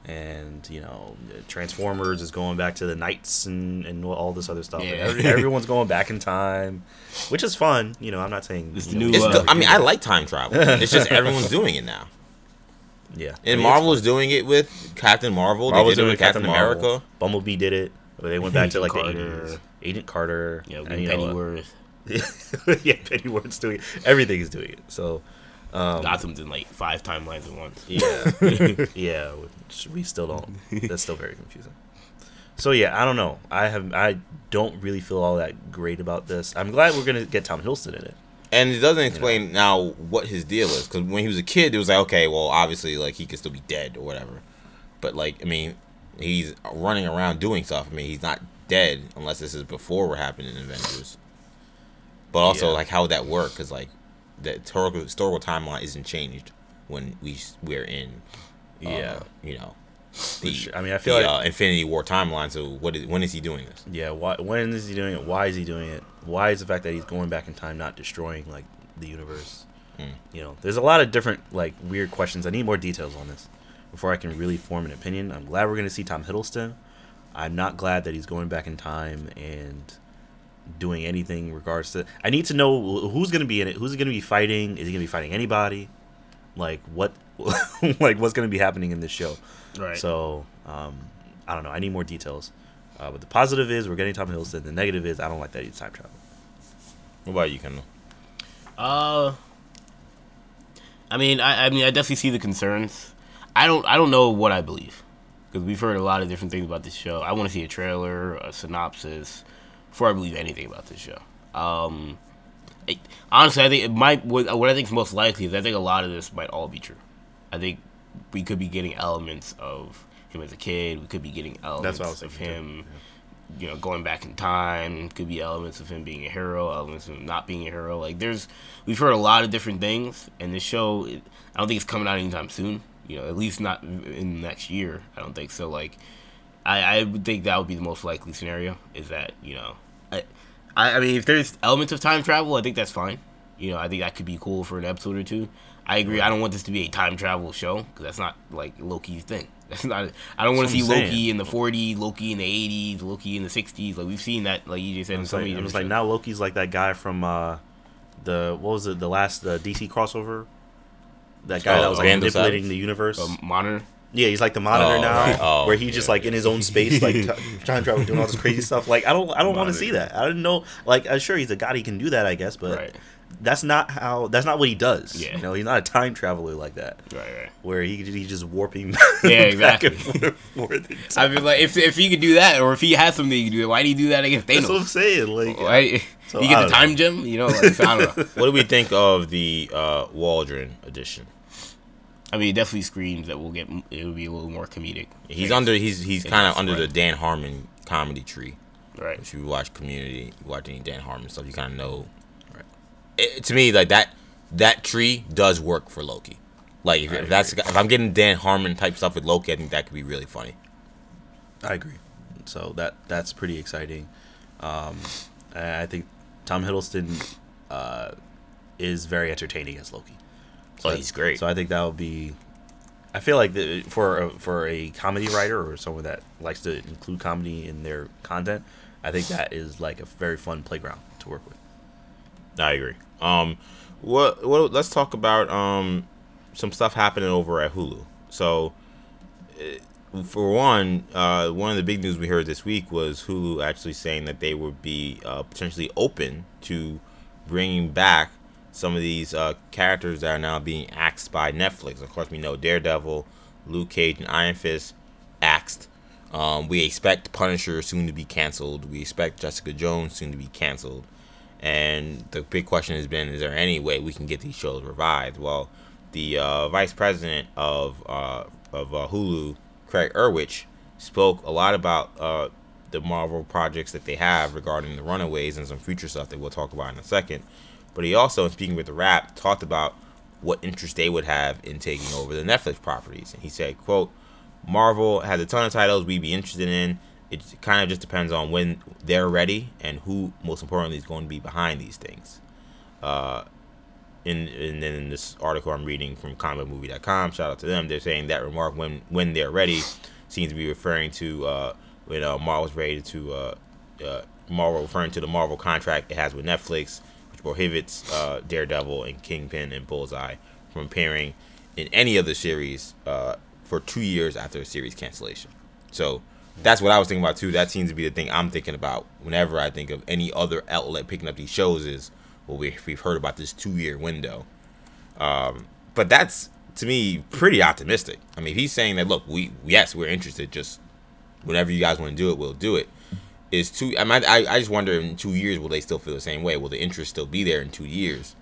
And you know Transformers is going back to the Knights and and all this other stuff. Yeah. Every- everyone's going back in time, which is fun. You know, I'm not saying It's new, It's uh, the, I mean, I like time travel. It's just everyone's doing it now. yeah. And I mean, Marvel is doing it with Captain Marvel. Marvel's they did it with Captain, Marvel. America. Bumblebee did it. They went back to like Agent the Carter. 80s. Agent Carter. Yeah, and, you know, uh, Pennyworth. yeah, Pennyworth's doing it. Everything is doing it. So, Um, Gotham's in like five timelines at once. Yeah, yeah. Which we still don't. That's still very confusing. So yeah, I don't know. I have I don't really feel all that great about this. I'm glad we're gonna get Tom Hiddleston in it. And it doesn't explain now what his deal is. Because when he was a kid, it was like, okay, well, obviously, like he could still be dead or whatever. But like, I mean, he's running around doing stuff. I mean, he's not dead unless this is before what happened in Avengers. But also, Yeah. like, how would that work? Because like, the historical historical timeline isn't changed when we we're in, uh, Yeah. you know, the Which, I mean, I feel the, like uh, Infinity War timeline. So what is when is he doing this? yeah. Why? When is he doing it? Why is he doing it? Why is the fact that he's going back in time not destroying like the universe? Mm. You know, there's a lot of different like weird questions. I need more details on this before I can really form an opinion. I'm glad we're gonna see Tom Hiddleston. I'm not glad that he's going back in time and doing anything in regards to. I need to know who's gonna be in it. Who's gonna be fighting? Is he gonna be fighting anybody? Like what? like what's gonna be happening in this show? Right. So um, I don't know. I need more details. Uh, but the positive is we're getting Tom Hiddleston. The negative is I don't like that he's time travel. What about you, Kendall? Uh, I mean, I, I mean, I definitely see the concerns. I don't, I don't know what I believe because we've heard a lot of different things about this show. I want to see a trailer, a synopsis, before I believe anything about this show. Um, it, honestly, I think it might. What, what I think is most likely is I think a lot of this might all be true. I think we could be getting elements of him as a kid. We could be getting elements of him you know, going back in time. Could be elements of him being a hero, elements of him not being a hero. Like there's, we've heard a lot of different things, and this show, it, I don't think it's coming out anytime soon. You know, at least not in the next year. I don't think so. Like, I, I would think that would be the most likely scenario. Is that you know, I, I, I mean, if there's elements of time travel, I think that's fine. You know, I think that could be cool for an episode or two. I agree. I don't want this to be a time travel show because that's not like Loki's thing. That's not. I don't want to see Loki saying. in the 40s, Loki in the 80s, Loki in the 60s. Like we've seen that, like you just said, I in was some like, of I these was like shows. now Loki's like that guy from uh, the what was it the last uh, DC crossover. That guy Oh, that was like manipulating the universe. Um, monitor. Yeah, he's like the monitor Oh, now. Oh, where he's just yeah. like in his own space, like t- time travel, doing all this crazy stuff. Like I don't, I don't want to see that. I didn't know. Like, I'm sure he's a god; he can do that, I guess. But Right. that's not how. That's not what he does. Yeah. You know, he's not a time traveler like that, Right, right. where he he's just warping. Yeah, back and exactly. forth for the I mean, like if if he could do that, or if he has something he can do, why did he do that against That's what I'm saying. Like, Why So, he get the time gem? You know, like, I don't know. What do we think of the uh, Waldron edition? I mean, it definitely screams that we'll get it will be a little more comedic. He's under. He's he's kind of that's under the. Dan Harmon comedy tree. right. If you watch Community, you watch any Dan Harmon stuff, you kind of know. It, to me, like that that tree does work for Loki. Like if, if that's if I'm getting Dan Harmon type stuff with Loki, I think that could be really funny. I agree. So that that's pretty exciting. Um, I think Tom Hiddleston uh, is very entertaining as Loki. Oh, he's great. So I think that would be. I feel like the, for a, for a comedy writer or someone that likes to include comedy in their content, I think that is like a very fun playground to work with. I agree. Um, what what? Let's talk about um some stuff happening over at Hulu. So, eh, for one, uh, one of the big news we heard this week was Hulu actually saying that they would be uh, potentially open to bringing back some of these uh, characters that are now being axed by Netflix. Of course, we know Daredevil, Luke Cage, and Iron Fist axed. Um, we expect Punisher soon to be canceled. We expect Jessica Jones soon to be canceled. And the big question has been: Is there any way we can get these shows revived? Well, the uh, vice president of uh, of uh, Hulu, Craig Erwich, spoke a lot about uh, the Marvel projects that they have regarding the Runaways and some future stuff that we'll talk about in a second. But he also, in speaking with the Rap, talked about what interest they would have in taking over the Netflix properties. And he said, "quote Marvel has a ton of titles we'd be interested in. It kind of just depends on when they're ready and who, most importantly, is going to be behind these things." Uh, in and then in this article I'm reading from comicmovie.com, shout out to them. They're saying that remark when when they're ready seems to be referring to uh, when uh, Marvel's ready to uh, uh, Marvel referring to the Marvel contract it has with Netflix, prohibits uh, Daredevil and Kingpin and Bullseye from appearing in any other series uh, for two years after a series cancellation. So that's what I was thinking about too. That seems to be the thing I'm thinking about whenever I think of any other outlet picking up these shows is well we, we've heard about this two year window Um, but that's to me pretty optimistic. I mean, he's saying that look, we yes, we're interested. Just whenever you guys want to do it, we'll do it. Is two? I, mean, I I just wonder in two years will they still feel the same way? Will the interest still be there in two years?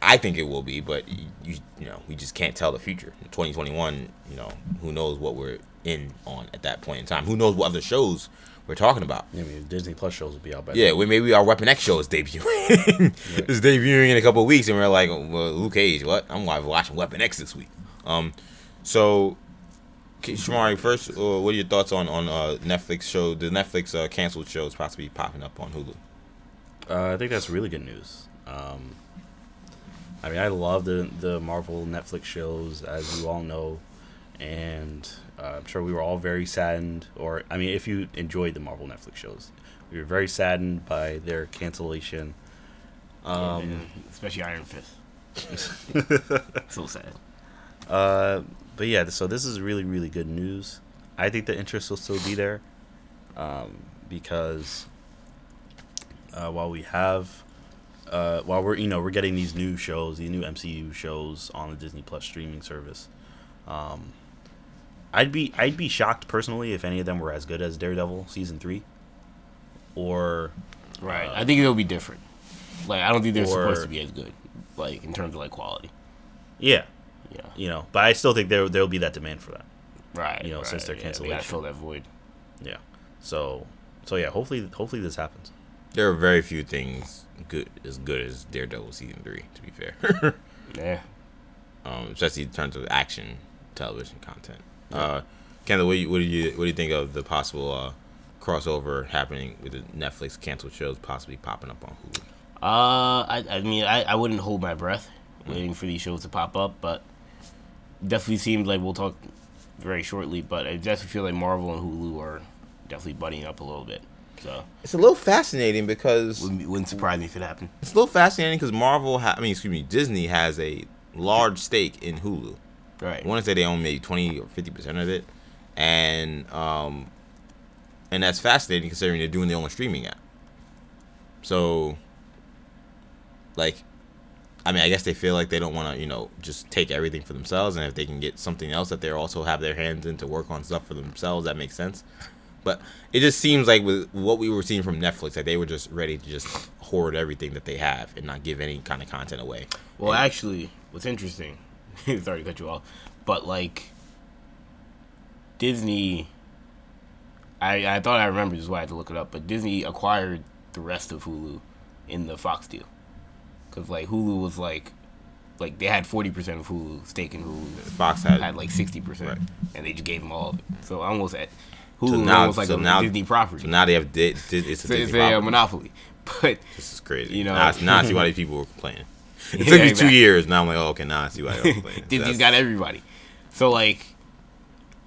I think it will be, but you, you, you know we just can't tell the future. In 2021, you know who knows what we're in on at that point in time. Who knows what other shows we're talking about? I mean, Disney Plus shows will be out by Yeah, then. we maybe our Weapon X show is debuting. it's debuting in a couple of weeks, and we're like, well, Luke Cage, what? I'm watching Weapon X this week. Um, so, Shamari, first, uh, what are your thoughts on on uh, Netflix show? The Netflix uh, canceled shows possibly popping up on Hulu. Uh, I think that's really good news. Um, I mean, I love the the Marvel Netflix shows, as you all know, and uh, I'm sure we were all very saddened. Or, I mean, if you enjoyed the Marvel Netflix shows, we were very saddened by their cancellation. Um, And especially Iron Fist. so sad. Uh, but yeah, so this is really, really good news. I think the interest will still be there, um, because uh, while we have, uh, while we're you know we're getting these new shows, these new MCU shows on the Disney Plus streaming service, um, I'd be I'd be shocked personally if any of them were as good as Daredevil season three, or Right. Uh, I think it'll be different. Like I don't think they're or- supposed to be as good. Like in terms of like quality. yeah, Yeah. you know, but I still think there there'll be that demand for that. Right. You know, right, since their yeah, They cancellation. gotta fill that void. Yeah, so so yeah, hopefully hopefully this happens. There are very few things good as good as Daredevil season three. To be fair, Yeah. um, especially in terms of action television content. Uh, Kendall, what do you what do you what do you think of the possible uh, crossover happening with the Netflix canceled shows possibly popping up on Hulu? Uh, I, I mean, I, I wouldn't hold my breath waiting for these shows to pop up, but definitely seems like we'll talk very shortly. But I definitely feel like Marvel and Hulu are definitely buddying up a little bit. So It's a little fascinating because wouldn't, wouldn't surprise me if it happened. it's a little fascinating because Marvel, ha- I mean, excuse me, Disney has a large stake in Hulu. Right. I want to say they own maybe twenty or fifty percent of it, and um, and that's fascinating considering they're doing their own streaming app. So, like, I mean, I guess they feel like they don't want to, you know, just take everything for themselves, and if they can get something else that they also have their hands in to work on stuff for themselves, that makes sense. But it just seems like with what we were seeing from Netflix, that they were just ready to just hoard everything that they have and not give any kind of content away. Well, And- actually, what's interesting, sorry to cut you off, but like Disney, I I thought I remembered this is why I had to look it up, but Disney acquired the rest of Hulu in the Fox deal, because like Hulu was like, like they had forty percent of Hulu stake in Hulu, Fox had, had like sixty percent, Right. and they just gave them all of it. So almost at Hulu So now- almost like so a now- Disney property. so now they have di- di- it's a So it's Disney a uh, monopoly, but This is crazy. You know- now, I- now I see why these people were complaining. It Yeah, took me two years. Now I'm like, oh, okay, now I see why they were complaining. Disney's got everybody. So like,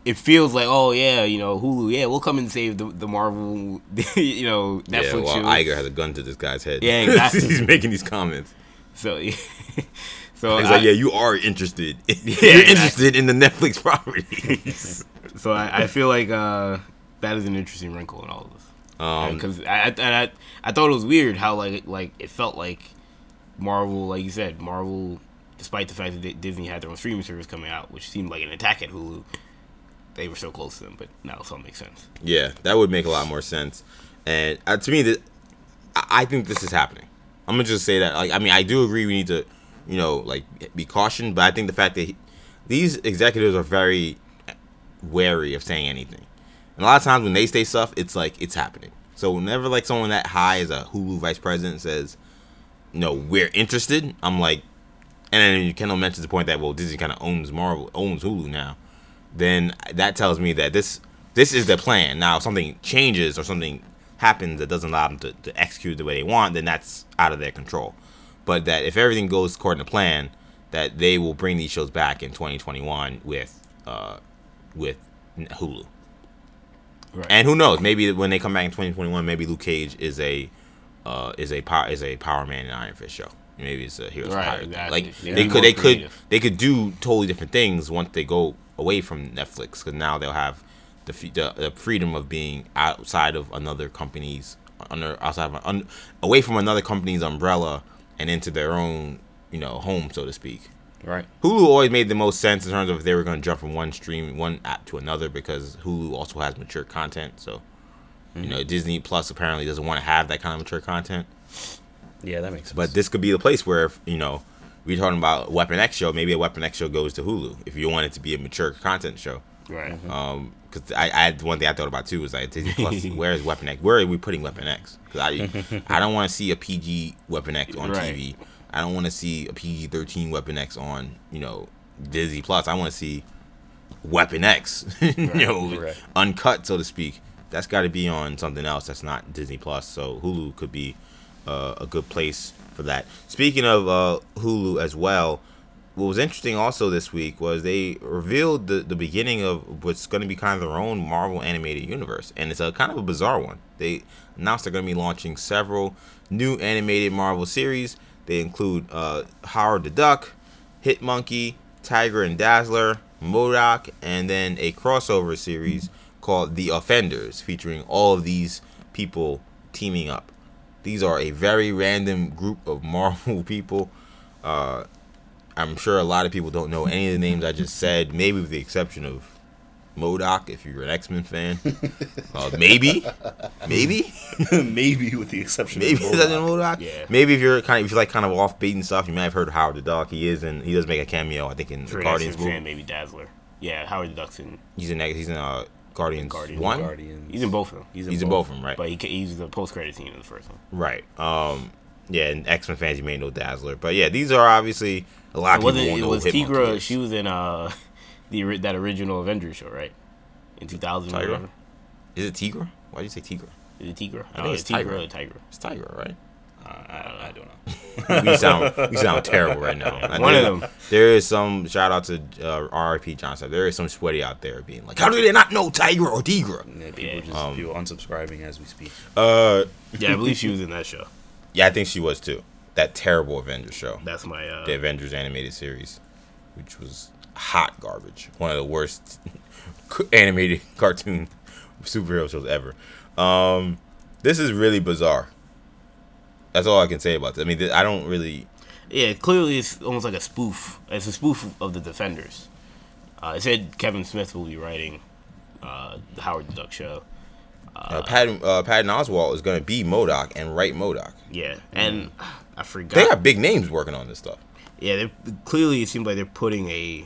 it feels like oh yeah, you know Hulu, yeah, we'll come and save the the Marvel, you know Netflix yeah, well, show. Iger has a gun to this guy's head. Yeah, exactly. He's making these comments. So so He's I, like, yeah, you are interested. You're exactly. interested in the Netflix properties. so I, I feel like uh, that is an interesting wrinkle in all of this. um, because I, I, I I thought it was weird how like like it felt like Marvel, like you said, Marvel, despite the fact that Disney had their own streaming service coming out, which seemed like an attack at Hulu, they were so close to them. But now this all makes sense. yeah, that would make a lot more sense. And uh, to me, I I think this is happening. I'm gonna just say that. Like, I mean, I do agree we need to, you know, like be cautioned. But I think the fact that he, these executives are very wary of saying anything. And a lot of times when they say stuff, it's like it's happening. So whenever like someone that high as a Hulu vice president says, "No, we're interested," I'm like, and then Kendall mentions the point that well, Disney kind of owns Marvel, owns Hulu now. Then that tells me that this this is the plan. Now, if something changes or something happens that doesn't allow them to, to execute the way they want, then that's out of their control. But that if everything goes according to plan, that they will bring these shows back in 2021 with uh, with Hulu. Right. And who knows? Maybe when they come back in 2021, maybe Luke Cage is a uh, is a power is a Power Man and Iron Fist show. Maybe it's a Heroes Right, for Hire. exactly. Like Yeah, they could they could they could do totally different things once they go away from Netflix because now they'll have the, the the freedom of being outside of another company's under outside of un, away from another company's umbrella and into their own you know, home, so to speak. Right. Hulu always made the most sense in terms of if they were going to jump from one stream, one app to another because Hulu also has mature content. So, you know, Disney Plus apparently doesn't want to have that kind of mature content. Yeah, that makes sense. But this could be the place where, if, you know, we're talking about Weapon X show. Maybe a Weapon X show goes to Hulu if you want it to be a mature content show. Right. Um, because I, I had one thing I thought about too was like Disney Plus. where is Weapon X? Where are we putting Weapon X? Because I I don't want to see a PG Weapon X on Right. TV. I don't want to see a PG thirteen Weapon X on you know Disney Plus. I want to see Weapon X, you know, Right. uncut so to speak. That's got to be on something else that's not Disney Plus. So Hulu could be uh, a good place for that. Speaking of uh, Hulu as well, what was interesting also this week was they revealed the, the beginning of what's going to be kind of their own Marvel animated universe, and it's a kind of a bizarre one. They announced they're going to be launching several new animated Marvel series. They include uh, Howard the Duck, Hit Monkey, Tigra and Dazzler, MODOK, and then a crossover series called The Offenders, featuring all of these people teaming up. These are a very random group of Marvel people. Uh, I'm sure a lot of people don't know any of the names I just said, maybe with the exception of MODOK, if you're an X Men fan. uh, maybe, maybe, maybe with the exception maybe of is that MODOK. MODOK. Yeah. Maybe if you're kind of if you like kind of off beat and stuff, you might have heard of Howard the Duck. He is, and he does make a cameo. I think in For the Guardians movie. fan, maybe Dazzler. Yeah, Howard the Duck's in. He's in he's in uh, Guardians, Guardians. one. Guardians. He's in both of them. He's He's in both of them, right? But he, he's the post credit scene in the first one. Right. Um. Yeah, and X Men fans, you may know Dazzler, but yeah, these are obviously a lot It of people wasn't. won't It was who Tigra. is. She was in uh the that original Avengers show, right? In 2000 Tigra? Is it Tigra? Why do you say Tigra? Is it Tigra? I think it's Tigra. Tigra. or Tigra. It's Tigra, right? Uh, I, I don't know. we sound we sound terrible right now. I One know of them. There is some shout out to uh, R.I.P. Johnson. There is some sweaty out there being like, how do they not know Tiger or Tigra? Yeah, people Yeah. just Um, people unsubscribing as we speak. Uh, Yeah, I believe she was in that show. Yeah, I think she was too. That terrible Avengers show, That's my. uh the Avengers animated series, which was hot garbage. One of the worst animated cartoon superhero shows ever. Um, this is really bizarre. That's all I can say about this. I mean, th- I don't really. Yeah, clearly it's almost like a spoof. It's a spoof of the Defenders. Uh, it said Kevin Smith will be writing uh, the Howard the Duck show. Uh, Patton, uh, Patton Oswalt is going to be MODOK and write MODOK. Yeah, and I forgot. They got big names working on this stuff. yeah, they clearly it seems like they're putting a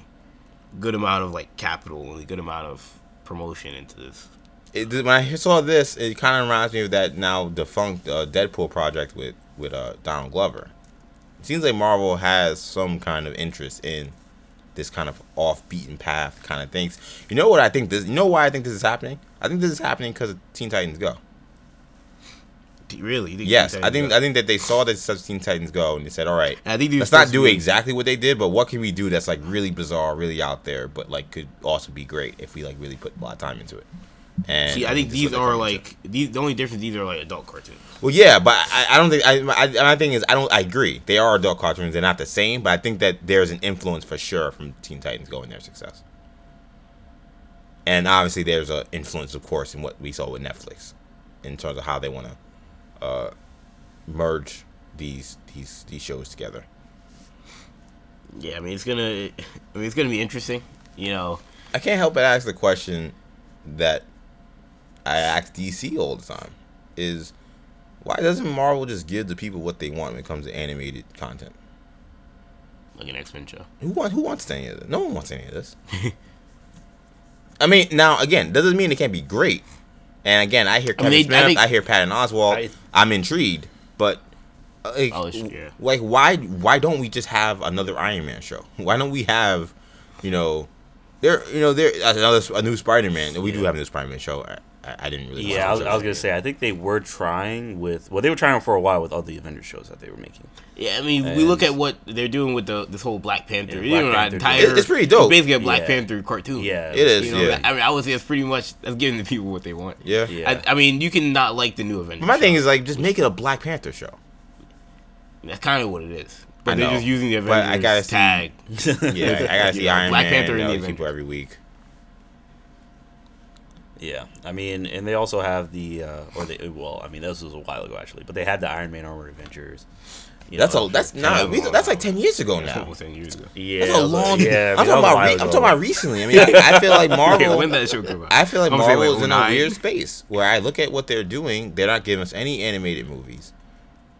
good amount of like capital and a good amount of promotion into this. It, when I saw this, it kind of reminds me of that now defunct uh, Deadpool project with with uh, Donald Glover. It seems like Marvel has some kind of interest in this kind of off beaten path kind of things. You know what I think this? You know why I think this is happening? I think this is happening because of Teen Titans Go. Really? Yes, I think Titans I think that they saw that such Teen Titans Go and they said, all right, I think let's not do exactly what they did, but what can we do that's like really bizarre, really out there, but like could also be great if we like really put a lot of time into it. And See, I think these are to. like these. The only difference these are like adult cartoons. Well, yeah, but I, I don't think I, I. My thing is, I don't. I agree. They are adult cartoons. They're not the same, but I think that there's an influence for sure from Teen Titans Go and their success. And obviously, there's an influence, of course, in what we saw with Netflix, in terms of how they want to uh, merge these these these shows together. Yeah, I mean it's gonna. I mean it's gonna be interesting. You know, I can't help but ask the question that I ask DC all the time: is why doesn't Marvel just give the people what they want when it comes to animated content? like an X Men show. Who want who wants any of this? No one wants any of this. I mean, now again, doesn't mean it can't be great. And again, I hear I mean, Kevin I Smith, I, think- hear Patton Oswalt. I- I, am intrigued, but uh, like, Oh, yeah. like why why don't we just have another Iron Man show? Why don't we have, you know, there you know there another a new Spider Man? We do have a new Spider Man show. I, I, I didn't really. Yeah, I was, I was gonna say I think they were trying with well they were trying for a while with all the Avengers shows that they were making. Yeah, I mean, we look at what they're doing with the this whole Black Panther. Yeah, you know, Panther. entire, It- it's pretty dope. basically a Black Yeah. Panther cartoon. Yeah, It is, You know, yeah. I mean, I would say it's pretty much that's giving the people what they want. Yeah. Yeah. I, I mean, you can not like the new Avengers. But my show. thing is like just make it a Black Panther show. that's kind of what it is. But I they're know, just using the but I Avengers gotta see- tag. Yeah, I gotta see You Iron Black Man Panther and and the other people every week. Yeah, I mean, and they also have the, uh, or they, well, I mean, this was a while ago actually, but they had the Iron Man Armored Adventures. You That's know, a that's for- not long that's like ten years ago That's now. 10 years ago. Yeah, That's a long. Yeah, I I'm mean, talking that was a about. Re- I'm talking about recently. I mean, I, I feel like Marvel. Yeah, when that show come out? I feel like I'm Marvel like, is in a weird space where I look at what they're doing. They're not giving us any animated movies,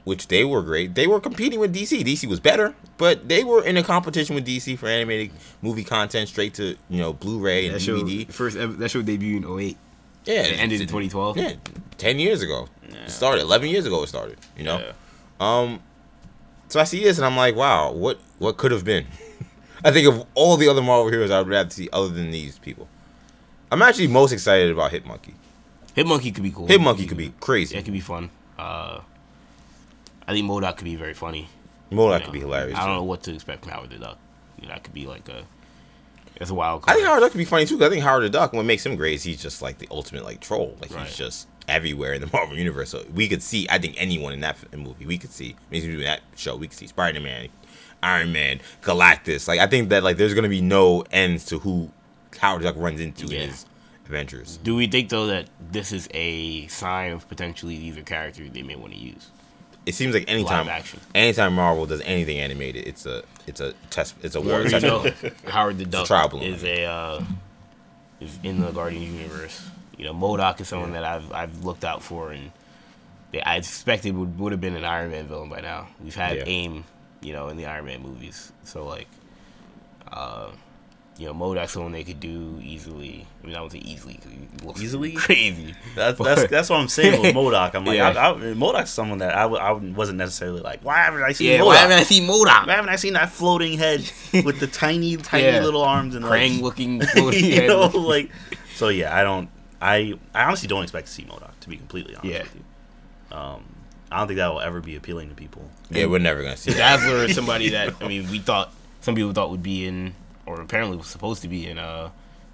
which they were great. They were competing with DC. DC was better, but they were in a competition with DC for animated movie content straight to you know Blu-ray and That show, DVD. first, that show debuted in 08. Yeah, It ended in 2012. Yeah, ten years ago. It started. Eleven years ago it started. You know. Yeah. Um, so I see this and I'm like, wow, what what could have been? I think of all the other Marvel heroes I would rather see other than these people. I'm actually most excited about Hitmonkey. Hitmonkey could be cool. Hitmonkey could be crazy. Yeah, it could be fun. Uh, I think MODOK could be very funny. MODOK you could be hilarious. I don't too. know what to expect from Howard the Duck. You know, that could be like a. It's a wild I think Howard the Duck could be funny too. I think Howard the Duck, what makes him great is he's just like the ultimate like troll. Like Right. he's just everywhere in the Marvel universe. So we could see, I think anyone in that movie, we could see. maybe in that show, we could see Spider Man, Iron Man, Galactus. Like I think that like there's gonna be no ends to who Howard the Duck runs into Yeah. in his adventures. Do we think though that this is a sign of potentially these are characters they may want to use? It seems like anytime, anytime Marvel does anything animated, it's a it's a test, it's a war You know, Howard the Duck balloon. is a uh, is in the Guardian universe. You know, MODOK is someone that I've I've looked out for, and they, I expected would would have been an Iron Man villain by now. We've had Yeah. AIM, you know, in the Iron Man movies, so like, uh, you know, MODOK's someone they could do easily. I mean, I would say easily because he looks Easily? crazy. That's that's that's what I'm saying with MODOK. I'm like, Yeah. I, I, MODOK's someone that I, w- I wasn't necessarily like, why haven't I seen Yeah, MODOK? why haven't I seen MODOK? Why haven't I seen that floating head with the tiny, tiny Yeah. little arms and Krang legs? looking floating you head. know, like, so yeah, I don't, I, I honestly don't expect to see MODOK. To be completely honest Yeah. with you, um, I don't think that will ever be appealing to people. Yeah, we're never gonna see that. Dazzler is somebody that I mean we thought some people thought would be in or apparently was supposed to be in uh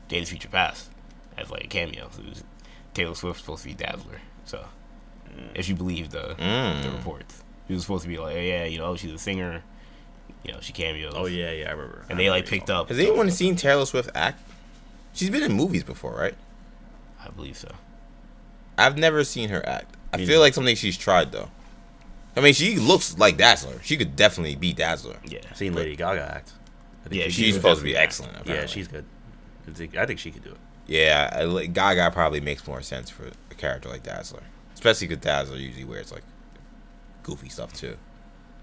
Days of Future Past as like a cameo. So it was Taylor Swift supposed to be Dazzler. So if you believe the the Mm. reports, she was supposed to be like, oh, yeah, you know, she's a singer. You know, she cameos. Oh yeah, yeah, I remember. and I they like picked up. Has anyone seen Taylor Swift act? She's been in movies before, right? I believe so. I've never seen her act. I Me feel like something she's tried though. I mean, she looks like Dazzler. She could definitely be Dazzler. Yeah. I've seen Lady Gaga act. I think Yeah, she She's She's supposed to be definitely excellent. Yeah, she's good. I think, she could do it. Yeah, I, Gaga probably makes more sense for a character like Dazzler, especially because Dazzler usually wears like goofy stuff too.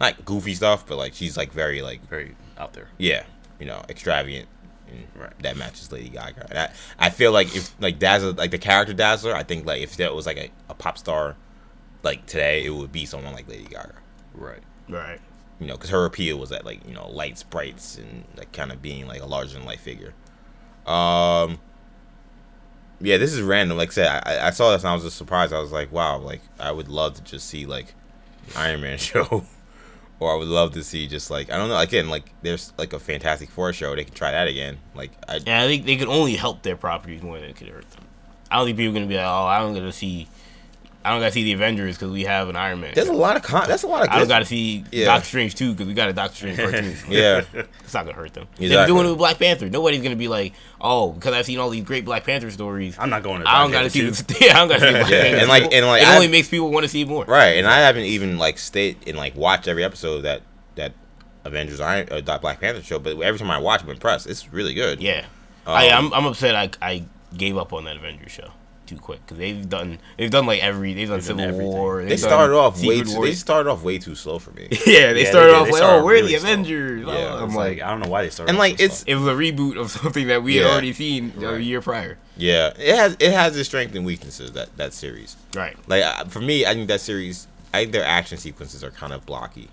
Not goofy stuff, but like she's like very like Very out there. yeah, you know, extravagant. And Right. That matches Lady Gaga. And I, I feel like if like Dazzler, like the character Dazzler, I think like if that was like a, a pop star, like today, it would be someone like Lady Gaga. Right. Right. You know, because her appeal was at like you know lights, brights, and like kind of being like a larger than life figure. Um. Yeah, this is random. Like I said, I, I saw this and I was just surprised. I was like, wow, like I would love to just see like Iron Man show, or I would love to see just like I don't know. Again, like there's like a Fantastic Four show. They can try that again. Like I, Yeah, I think they could only help their properties more than it could hurt them. I don't think people are gonna be like, oh, I don't gotta see, I don't gotta see the Avengers because we have an Iron Man. there's a lot of con. That's a lot of. I don't gotta see Yeah. Doctor Strange too because we got a Doctor Strange cartoon. Yeah, It's not gonna hurt them. They're Exactly. doing it with Black Panther. Nobody's gonna be like, oh, because I've seen all these great Black Panther stories. I'm not going to. I don't gotta see Panther this. Yeah, I don't gotta see Black Yeah, Panther. and like- and like it I- only makes people want to see more. right. And I haven't even like stayed and like watched every episode of that that Avengers Iron uh, Black Panther show. But every time I watch, I'm impressed. It's really good. Yeah, Um, I, I'm I'm upset. I I gave up on that Avengers show too quick because they've done they've done like every they've done They've Civil everything. War. They they've done started off way Secret too. They started off way too slow for me. Yeah, they Yeah, started they off They like, started oh, we're really the slow. Avengers. Yeah, Oh, I'm like, like I don't know why they started. And like so it's slow. it was a reboot of something that we Yeah. had already seen a year prior. yeah, it has it has its strengths and weaknesses that that series. Right. Like uh, for me, I think that series, I think their action sequences are kind of blocky.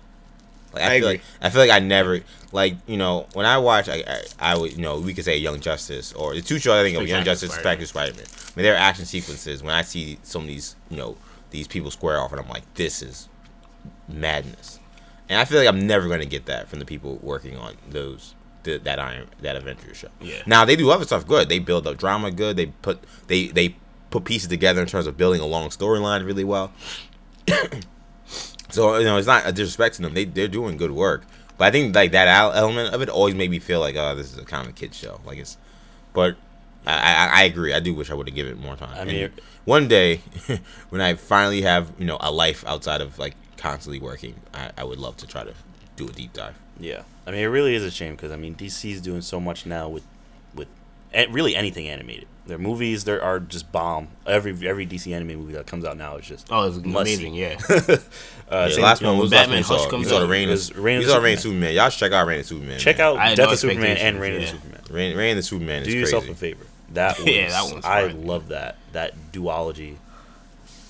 Like I, I feel agree. like I feel like I never like you know when I watch I, I I would you know we could say Young Justice or the two shows I think of Young Justice, Spider-Man. Spectacular Spider Man. I mean their action sequences when I see some of these you know these people square off and I'm like this is madness, and I feel like I'm never gonna get that from the people working on those the, that Iron that Avengers show. Yeah. Now they do other stuff good. They build up drama good. They put they they put pieces together in terms of building a long storyline really well. So you know it's not a disrespect to them. They they're doing good work. But I think like that element of it always made me feel like oh this is a kind of kid show. Like it's, but I, I, I agree. I do wish I would have given it more time. I And mean- one day when I finally have you know a life outside of like constantly working, I, I would love to try to do a deep dive. Yeah, I mean, it really is a shame because I mean, DC's doing so much now with with eh, really anything animated. Their movies, there are just bomb. Every every DC anime movie that comes out now is just Oh, it's must amazing. Yeah. Uh, Yeah, same- last one was Batman last one you Hush saw. comes You saw the out. Reign It of, was you saw Reign of Superman. Superman. Y'all should check out Reign of Superman. check man. out I had Death no of Superman and expectations, Reign of. Superman. Reign, Reign of Superman is Do crazy. yourself a favor. That was, Yeah, that one's I fine. love that that duology.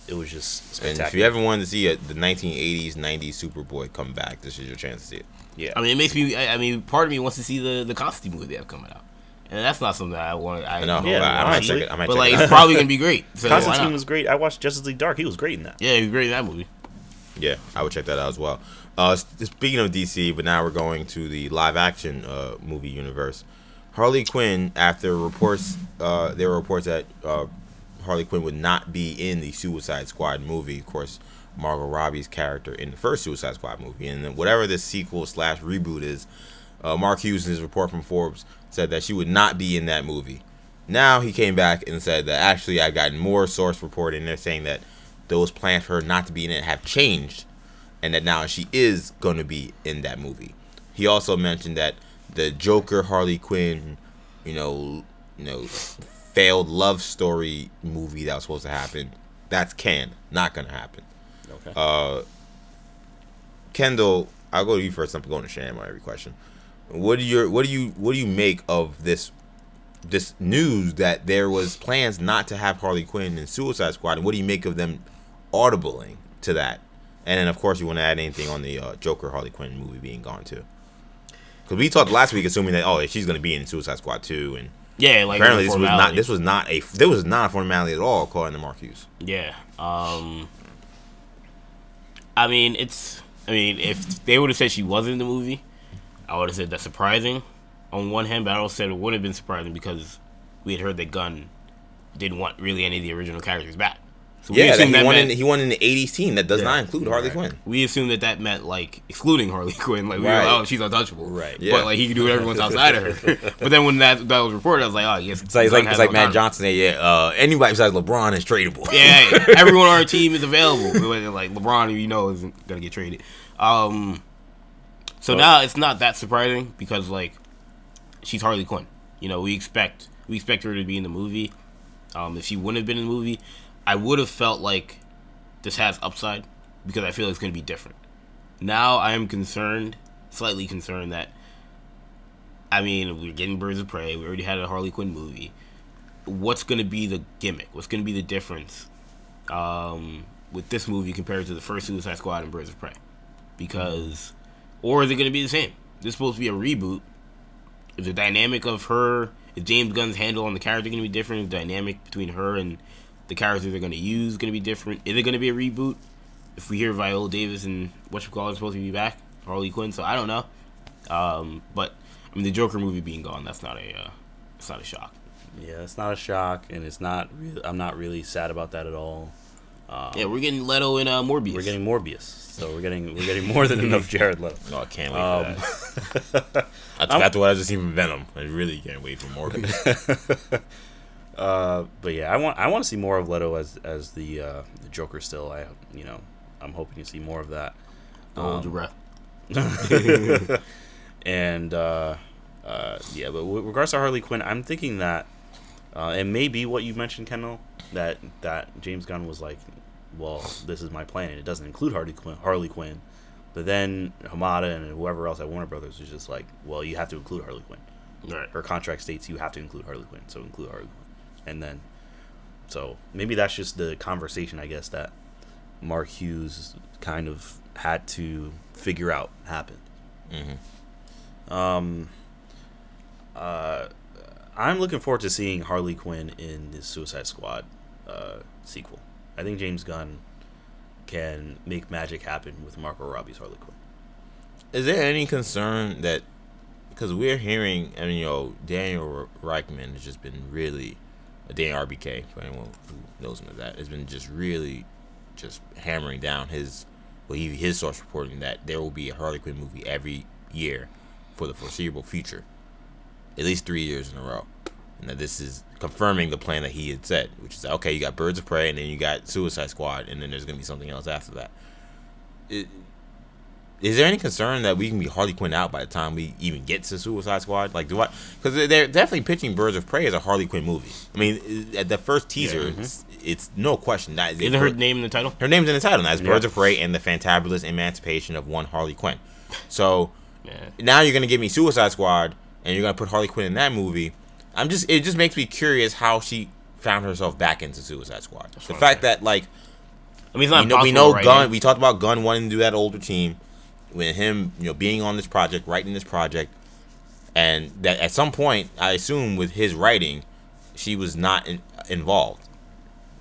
It was just And if you ever wanted to see a, the 1980s, 90s Superboy come back, this is your chance to see it. yeah, I mean, it makes me. I, I mean, part of me wants to see the the Constantine movie they have coming out, and that's not something I want. I I know. Yeah, I, I might honestly. check it. I might But check like, it it's probably gonna be great. So Constantine was great. I watched Justice League Dark. He was great in that. Yeah, he was great in that movie. Yeah, I would check that out as well. Uh, speaking of DC, but now we're going to the live action uh, movie universe. Harley Quinn, after reports, uh, there were reports that uh, Harley Quinn would not be in the Suicide Squad movie. Of course, Margot Robbie's character in the first Suicide Squad movie, and then whatever this sequel slash reboot is, uh, Mark Hughes in his report from Forbes said that she would not be in that movie. Now he came back and said that actually I've gotten more source reporting. They're saying that those plans for her not to be in it have changed, and that now she is going to be in that movie. He also mentioned that the Joker Harley Quinn, you know, you know, failed love story movie that was supposed to happen. That's canned, not going to happen. Okay. Uh, Kendall, I'll go to you first. I'm going to Sham on every question. What do you what do you what do you make of this this news that there was plans not to have Harley Quinn in Suicide Squad, and what do you make of them audibling to that? And then of course you want to add anything on the uh, Joker Harley Quinn movie being gone too. Because we talked last week assuming that oh she's going to be in Suicide Squad too, and Yeah, like apparently this was not this was not a this was not a formality at all according to Mark Hughes. Yeah. Um. I mean, it's. I mean, if they would have said she wasn't in the movie, I would have said that's surprising. On one hand, but I also said it wouldn't have been surprising because we had heard that Gunn didn't want really any of the original characters back. So we Yeah, that he that won meant, in, he won in the '80s team that does Yeah. not include Harley Right. Quinn. we assumed that that meant like excluding Harley Quinn. Like we Right. were, oh, she's untouchable. Right. Yeah. But like he could do whatever wants outside of her. but then when that that was reported, I was like, oh, yes. It's like it's like, it's like Matt Johnson said, yeah, uh, anybody besides LeBron is tradable. Yeah, everyone on our team is available. Like LeBron, you know, isn't gonna get traded. Um, so Oh. now it's not that surprising because like she's Harley Quinn. You know, we expect we expect her to be in the movie. Um, if she wouldn't have been in the movie, I would have felt like this has upside because I feel it's gonna be different. Now I am concerned, slightly concerned that. I mean, we're getting Birds of Prey. We already had a Harley Quinn movie. What's going to be the gimmick? What's going to be the difference um, with this movie compared to the first Suicide Squad and Birds of Prey? Because, or is it going to be the same? This is supposed to be a reboot. Is the dynamic of her, is James Gunn's handle on the character going to be different? Is the dynamic between her and the characters they're going to use going to be different? Is it going to be a reboot? If we hear Viola Davis and what you call it supposed to be back, Harley Quinn. So I don't know. Um, but I mean, the Joker movie being gone, that's not a, uh, it's not a shock. Yeah, it's not a shock, and it's not. Really, I'm not really sad about that at all. Um, Yeah, we're getting Leto and uh, Morbius. we're getting Morbius, so we're getting we're getting more than enough Jared Leto. No, I can't wait Um, for that. That's, that's what I just seen from Venom. I really can't wait for Morbius. Uh, but yeah, I want I want to see more of Leto as as the uh, the Joker. Still, I you know I'm hoping to see more of that. Hold your breath. and uh, uh, yeah, but with regards to Harley Quinn, I'm thinking that uh, it may be what you mentioned, Kendall, that that James Gunn was like, well, this is my plan, and it doesn't include Harley Quinn. Harley Quinn, but then Hamada and whoever else at Warner Brothers was just like, well, you have to include Harley Quinn. Right. Her contract states you have to include Harley Quinn, so include Harley Quinn, and then so maybe that's just the conversation I guess that Mark Hughes kind of had to figure out happened. hmm Um, uh, I'm looking forward to seeing Harley Quinn in the Suicide Squad uh, sequel. I think James Gunn can make magic happen with Margot Robbie's Harley Quinn. Is there any concern that because we're hearing, and you know, Daniel Richtman has just been really, uh, Dan RBK, for anyone who knows him as that, has been just really, just hammering down his, well, he, his source reporting that there will be a Harley Quinn movie every year for the foreseeable future, at least three years in a row. And that this is confirming the plan that he had said, which is okay, you got Birds of Prey, and then you got Suicide Squad, and then there's gonna be something else after that. It, is there any concern that we can be Harley Quinn out by the time we even get to Suicide Squad? Like, do I? Because they're definitely pitching Birds of Prey as a Harley Quinn movie. I mean, at the first teaser, Yeah, mm-hmm. it's, it's no question that Isn't her name in the title? her name's in the title. That's Yeah. Birds of Prey and the Fantabulous Emancipation of One Harley Quinn. So Yeah. now you're gonna give me Suicide Squad, and you're gonna put Harley Quinn in that movie. I'm just, it just makes me curious how she found herself back into Suicide Squad. the fact that like I mean, it's not we know, we know right Gunn. now. We talked about Gunn wanting to do that older team, with him, you know, being on this project, writing this project, and that at some point, I assume with his writing, she was not in, involved.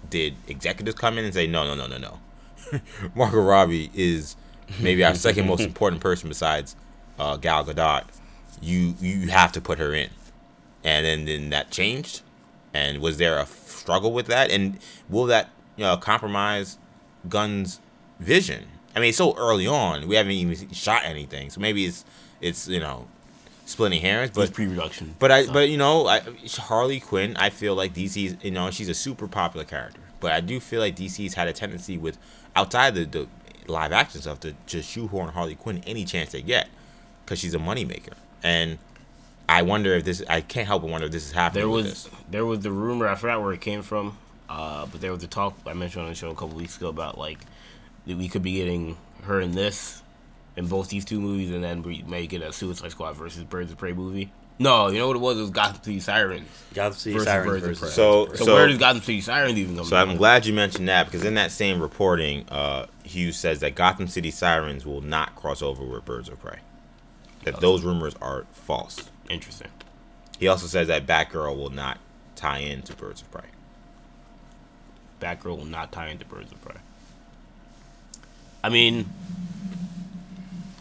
Did executives come in and say, no, no, no, no, no? Margot Robbie is maybe our second most important person besides uh, Gal Gadot. You you have to put her in, and then then that changed, and was there a struggle with that, and will that you know compromise Gunn's vision? I mean, so early on. We haven't even shot anything, so maybe it's it's you know splitting hairs, but It's pre-production. but I, stuff. but you know, I, Harley Quinn. I feel like DC's, you know, she's a super popular character. But I do feel like DC's had a tendency with outside the, the live action stuff to just shoehorn Harley Quinn any chance they get, because she's a moneymaker. And I wonder if this. I can't help but wonder if this is happening. there was there was the rumor. I forgot where it came from. Uh, but there was the talk I mentioned on the show a couple weeks ago about like that we could be getting her in this, in both these two movies, and then we may get a Suicide Squad versus Birds of Prey movie. No, you know what it was? It was Gotham City Sirens. Gotham City Versus Sirens Birds of versus Prey. So- So, So- where does Gotham City Sirens even come So from? I'm glad you mentioned that because in that same reporting, uh, Hughes says that Gotham City Sirens will not cross over with Birds of Prey. That those rumors are false. Interesting. He also says that Batgirl will not tie into Birds of Prey. Batgirl will not tie into Birds of Prey. I mean,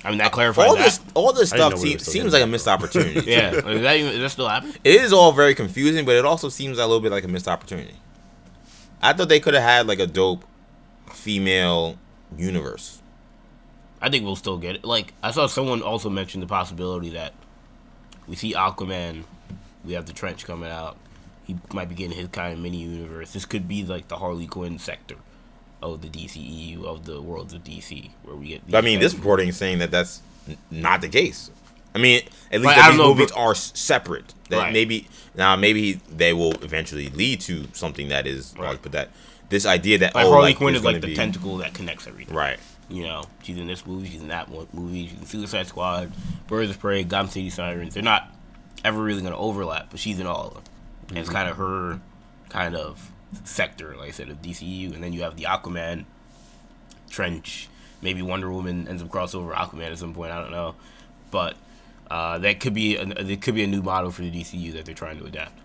I mean that uh, clarifies all that. this all this stuff we seems, seems like a missed opportunity. yeah, is that even is that still happening? it is all very confusing, but it also seems a little bit like a missed opportunity. I thought they could have had like a dope female universe. I think we'll still get it. Like I saw someone also mention the possibility that we see Aquaman, we have the trench coming out. He might be getting his kind of mini universe. This could be like the Harley Quinn sector of the DCEU of the worlds of DC, where we get. I mean, this reporting is saying that that's n- not the case. I mean, at least these know, movies but- are separate. That Right. maybe now maybe they will eventually lead to something that is, Right. but that this idea that like oh, Harley like, Quinn is like the be- tentacle that connects everything. right? You know, she's in this movie, she's in that one movie, she's in Suicide Squad, Birds of Prey, Gotham City Sirens. They're not ever really going to overlap, but she's in all of them. And it's kind of her kind of sector, like I said, of DCU. And then you have the Aquaman, Trench, maybe Wonder Woman ends up crossover Aquaman at some point. I don't know, but uh, that could be a, it could be a new model for the DCU that they're trying to adapt.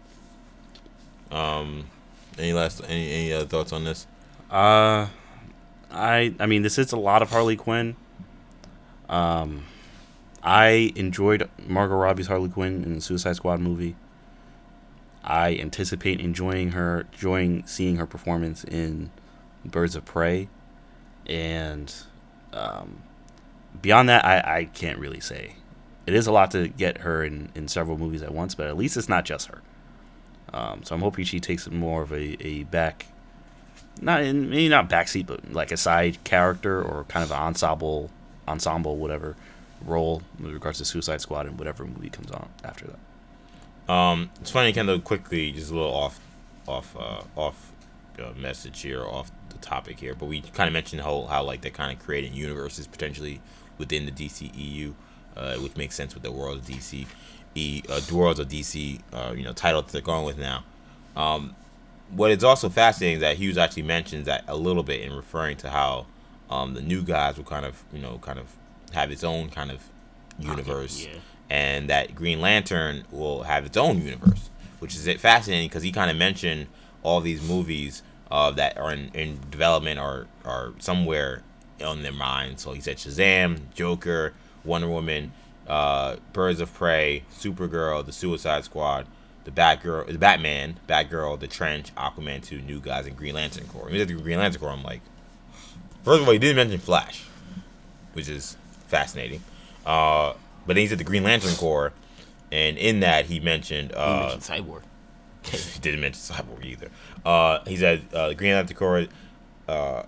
Um, any last any any other thoughts on this? Uh, I I mean, this is a lot of Harley Quinn. Um, I enjoyed Margot Robbie's Harley Quinn in the Suicide Squad movie. I anticipate enjoying her, enjoying seeing her performance in Birds of Prey, and um, beyond that, I, I can't really say. It is a lot to get her in, in several movies at once, but at least it's not just her. Um, so I'm hoping she takes more of a, a back not in maybe not backseat, but like a side character or kind of an ensemble, ensemble, whatever role with regards to Suicide Squad and whatever movie comes on after that. Um, it's funny, kind of quickly, just a little off, off, uh, off uh, message here, off the topic here. But we kind of mentioned how how like they're kind of creating universes potentially within the DCEU, uh, which makes sense with the world of DC, e, uh, the worlds of DC, uh, you know, title that they're going with now. Um, what is also fascinating is that Hughes actually mentions that a little bit in referring to how um, the new Gods will kind of, you know, kind of have its own kind of universe yeah. and that Green Lantern will have its own universe, which is fascinating because he kind of mentioned all these movies uh, that are in, in development or are somewhere on their mind. So he said Shazam, Joker, Wonder Woman, uh, Birds of Prey, Supergirl, The Suicide Squad, the Batgirl, the Batman, Batgirl, The Trench, Aquaman 2, New Gods, and Green Lantern Corps. When he said the Green Lantern Corps, I'm like, first of all, he didn't mention Flash, which is fascinating. Uh, but then he said the Green Lantern Corps, and in that he mentioned He uh, mentioned Cyborg. he didn't mention Cyborg either. Uh, he said uh, Green Lantern Corps, uh,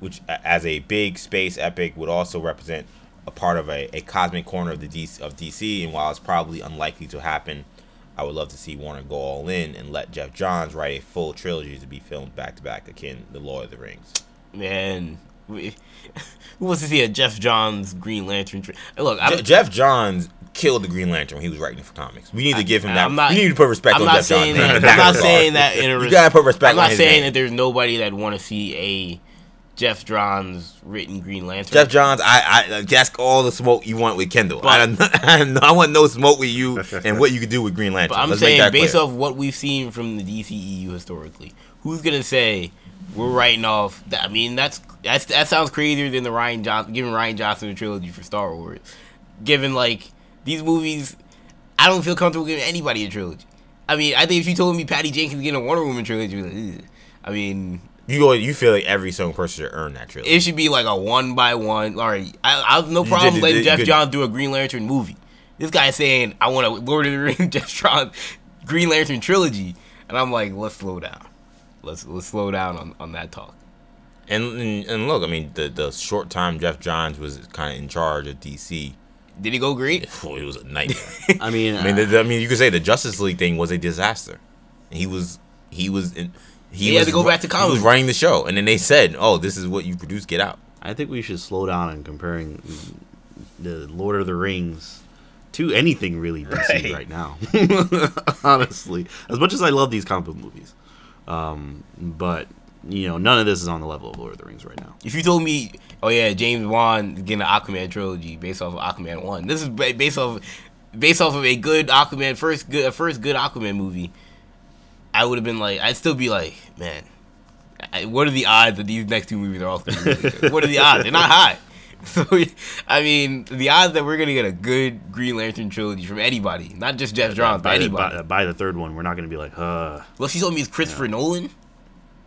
which as a big space epic would also represent a part of a, a cosmic corner of the DC, of DC. And while it's probably unlikely to happen, I would love to see Warner go all in and let Geoff Johns write a full trilogy to be filmed back to back, akin the Lord of the Rings. Man, we, who wants to see a Geoff Johns Green Lantern? Tri- Look, Je- Geoff Johns killed the Green Lantern when he was writing for comics. We need to give him that. I'm not- we need to put respect I'm on Geoff Johns. that. I'm not saying that in a. You gotta put respect I'm not saying that there's nobody that want to see a Geoff Johns written Green Lantern. Geoff Johns, I, I that's all the smoke you want with Kendall. I, But- don't, I want no smoke with you and what you can do with Green Lantern. But I'm Let's saying based clear. off what we've seen from the DCEU historically, who's gonna say we're writing off? That, I mean, that's that's that sounds crazier than the Rian Johnson giving Rian Johnson a trilogy for Star Wars. Given like these movies, I don't feel comfortable giving anybody a trilogy. I mean, I think if you told me Patty Jenkins getting a Wonder Woman trilogy, I'd be like, I mean, you go, you feel like every single person should earn that trilogy. it should be like a one by one. All right, I, I have no problem did- letting did Jeff good. Johns do a Green Lantern movie. This guy saying I want a Lord of the Rings Geoff Johns Green Lantern trilogy, and I'm like, let's slow down. Let's let's slow down on, on that talk. and, and and look, I mean, the the short time Geoff Johns was kind of in charge of DC, Did he go green? oh, it was a nightmare. I mean, I mean, uh, the, I mean, you could say the Justice League thing was a disaster. He was he was in, he, He had to go back to He comic was running the show, and then they said, "Oh, this is what you produce. Get out." I think we should slow down on comparing the Lord of the Rings to anything really DC Right. right, now. Honestly, as much as I love these comic book movies, um, but you know, none of this is on the level of Lord of the Rings right now. If you told me, oh yeah, James Wan getting an Aquaman trilogy based off of Aquaman one, this is based off based off of a good Aquaman first good first good Aquaman movie, I would have been like, I'd still be like, man, I, what are the odds that these next two movies are all? gonna be really good? What are the odds? They're not high. So I mean, the odds that we're gonna get a good Green Lantern trilogy from anybody, not just Geoff Johns, but by, the, anybody. by, by the third one, we're not going to be like, uh, Unless you told me it's Christopher Nolan,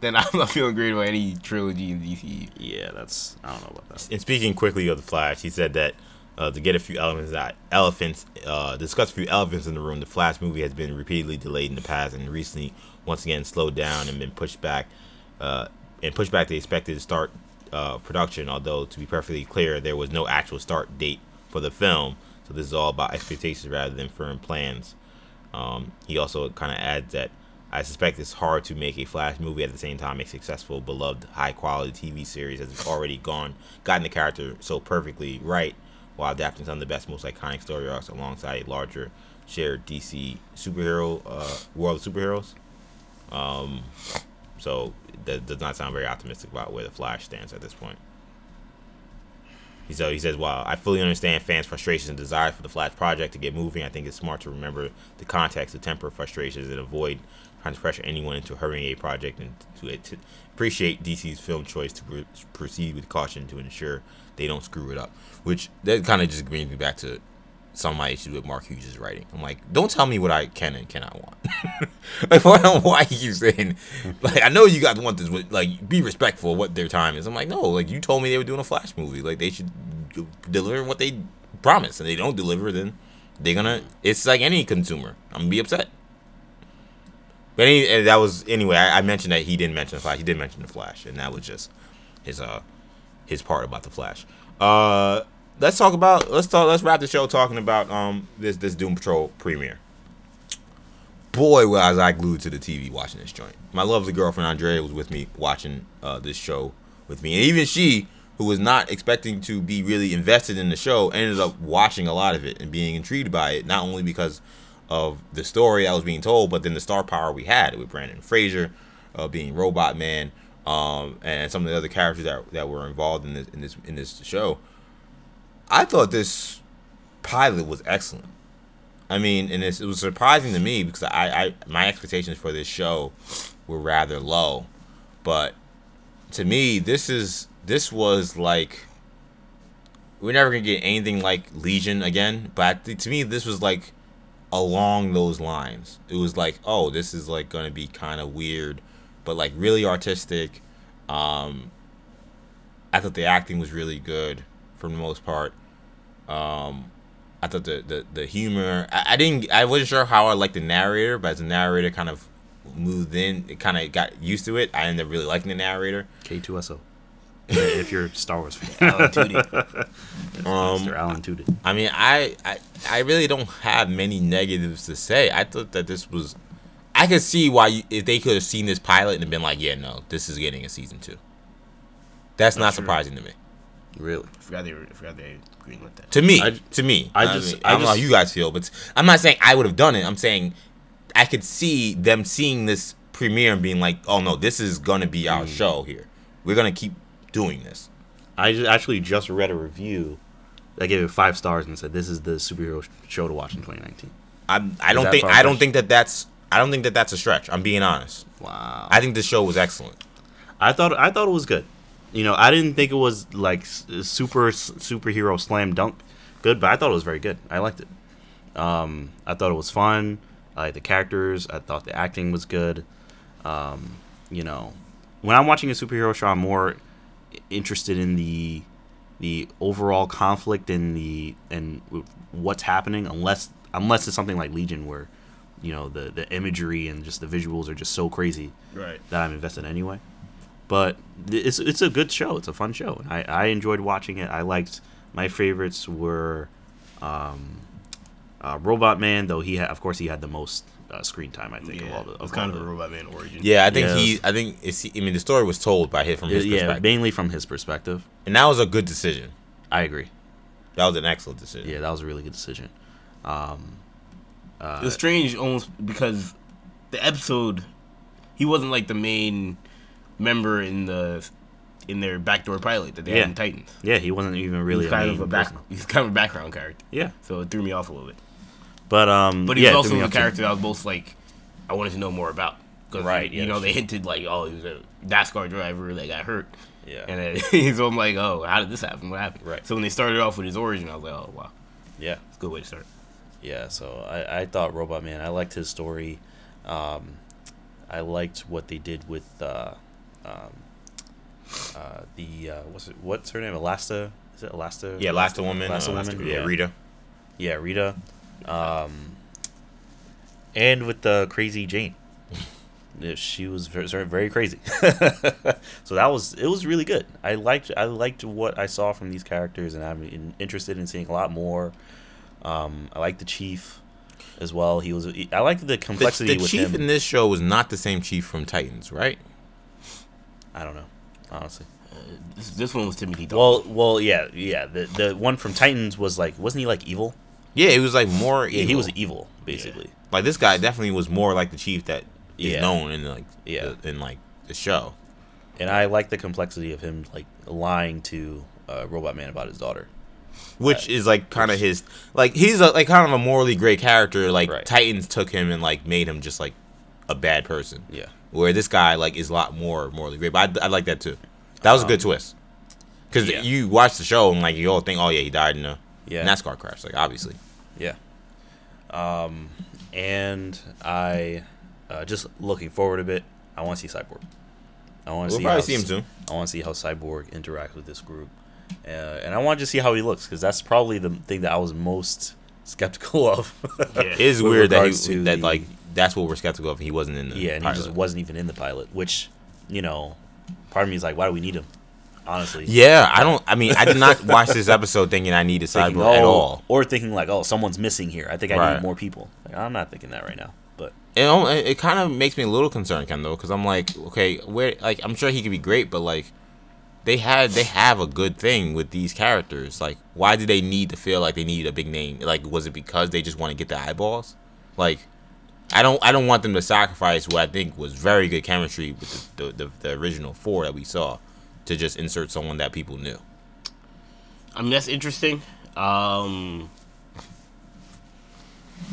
then I'm not feeling great about any trilogy in DC. yeah, that's I don't know about that. And speaking quickly of the Flash, he said that uh, to get a few elements that elephants uh, discuss a few elephants in the room. The Flash movie has been repeatedly delayed in the past and recently once again slowed down and been pushed back. Uh, and pushed back the expected start uh, production. Although to be perfectly clear, there was no actual start date for the film. So this is all about expectations rather than firm plans. Um, he also kind of adds that I suspect it's hard to make a Flash movie at the same time a successful, beloved, high quality TV series has already gone gotten the character so perfectly right while adapting some of the best, most iconic story arcs alongside a larger shared DC superhero uh, world of superheroes. Um, so that does not sound very optimistic about where the Flash stands at this point. He so he says, "While I fully understand fans' frustrations and desire for the Flash project to get moving, I think it's smart to remember the context to temper frustrations and avoid trying to pressure anyone into hurrying a project and to, to appreciate DC's film choice to pr- proceed with caution to ensure they don't screw it up." Which that kind of just brings me back to some of my issues with Mark Hughes' writing. I'm like, don't tell me what I can and cannot want. like, why, why you saying? Like, I know you guys want this, but like, be respectful of what their time is. I'm like, no, like you told me they were doing a Flash movie. Like, they should deliver what they promise, and they don't deliver, then they're gonna. It's like any consumer. I'm gonna be upset. But any, that was anyway. I, I mentioned that he didn't mention the Flash. He did mention the Flash, and that was just his uh his part about the Flash. Uh, let's talk about let's talk let's wrap the show talking about um this this Doom Patrol premiere. Boy, was I glued to the TV watching this joint. My lovely girlfriend Andrea was with me watching uh, this show with me, and even she, who was not expecting to be really invested in the show, ended up watching a lot of it and being intrigued by it. Not only because of the story I was being told, but then the star power we had with Brendan Fraser, uh, being Robot Man, um, and some of the other characters that that were involved in this in this in this show. I thought this pilot was excellent. I mean, and it was surprising to me because I, I my expectations for this show were rather low, but to me, this is this was like we're never gonna get anything like Legion again. But to me, this was like along those lines. It was like, oh, this is like gonna be kind of weird, but like really artistic. Um, I thought the acting was really good for the most part. Um, I thought the the, the humor. I, I didn't. I wasn't sure how I liked the narrator, but as the narrator kind of moved in, it kind of got used to it. I ended up really liking the narrator. K2SO. if you're Star Wars fan. Alan Tudyk. Um, Mr. Alan Tudyk. I mean, I, I I really don't have many negatives to say. I thought that this was. I could see why you, if they could have seen this pilot and been like, yeah, no, this is getting a season two. That's not sure. surprising to me. Really? I forgot they were, I forgot they with that. To me, I- to me, I I just- just, I I, don't know how you guys feel, but I'm not saying I would have done it. I'm saying I could see them seeing this premiere and being like, "Oh no, this is gonna be Mm. our show here. We're gonna keep doing this." I ju- actually just read a review that gave it five stars and said this is the superhero show to watch in 2019. I'm, I don't think I don't think that that's I don't think that that's a stretch. I'm being honest. Wow. I think the show was excellent. I thought I thought it was good. You know, I didn't think it was like super superhero slam dunk good, but I thought it was very good. I liked it. Um, I thought it was fun. I liked the characters. I thought the acting was good. Um, you know, when I'm watching a superhero show, I'm more interested in the the overall conflict and the and what's happening. Unless unless it's something like Legion, where you know the the imagery and just the visuals are just so crazy Right. that I'm invested anyway. But it's it's a good show. It's a fun show, and I, I enjoyed watching it. I liked my favorites were um, uh, Robot Man, though he had, of course he had the most uh, screen time. I think of all the it of was kind of the- a Robot Man origin. Yeah, I think Yes. he. I think it's. I mean, the story was told by him from his yeah, perspective, mainly from his perspective. and that was a good decision. I agree. That was an excellent decision. Yeah, that was a really good decision. Um, uh, It was strange almost because the episode, he wasn't like the main member in the in their backdoor pilot that they Yeah. had in Titans. yeah, he wasn't even really he's kind a of a back, he's kind of a background character. Yeah, So it threw me off a little bit. but um, But he yeah, was also a character that I was both like, I wanted to know more about. Cause Right, You know, they hinted like, oh, he was a NASCAR driver that got hurt. Yeah, And then so I'm like, oh, how did this happen? What happened? Right. So when they started off with his origin, I was like, oh, wow. yeah. It's a good way to start. Yeah, so I, I thought Robot Man. I liked his story. Um, I liked what they did with uh, um, uh, the uh, what's it, what's her name? Elasta? Is it Elasta? Yeah, Elasta woman. Elasta, uh, woman. Yeah, Rita. Yeah, Rita. Um, and with the crazy Jane. Yeah, she was very, very crazy. so that was it was really good. I liked I liked what I saw from these characters, and I'm in, interested in seeing a lot more. Um, I like the chief as well. He was I liked the complexity with The, the chief him. in this show was not the same chief from Titans, right? I don't know, honestly. Uh, this, this one was Timothy Dalton. Well, well, yeah, yeah. The the one from Titans was like, wasn't he like evil? Yeah, it was like more. Yeah, he was evil basically. like this guy definitely was more like the chief that is Yeah. known in like Yeah. the, in like the show. And I like the complexity of him like lying to uh, Robot Man about his daughter. which is like kind of his like he's a, like kind of a morally great character. Like Right. Titans took him and like made him just like a bad person. Yeah. Where this guy like is a lot more morally great. But I, I like that too. That was a good twist. Because Um, yeah. you watch the show and like you all think, oh yeah, he died in a Yeah. NASCAR crash. Like obviously. Yeah. Um, and I uh, just looking forward a bit. I want to see Cyborg. I want to We'll see probably how see him s- soon. I want to see how Cyborg interacts with this group, uh, and I want to see how he looks because that's probably the thing that I was most skeptical of. Yeah. It is weird that regards he that the- like that's what we're skeptical of. He wasn't in the yeah, and he just wasn't even in the pilot. Which, you know, part of me is like, why do we need him? Honestly, Yeah, I don't. I mean, I did not watch this episode thinking I needed Thinking, Cyborg at oh, all. or thinking like, oh, someone's missing here. I think I Right. need more people. Like, I'm not thinking that right now, but it, it, it kind of makes me a little concerned, Ken, though, because I'm like, okay, where like I'm sure he could be great, but like they had they have a good thing with these characters. Like, why do they need to feel like they need a big name? Like, was it because they just want to get the eyeballs? Like, I don't I don't want them to sacrifice what I think was very good chemistry with the the, the, the original four that we saw to just insert someone that people knew. I mean, that's interesting. Um,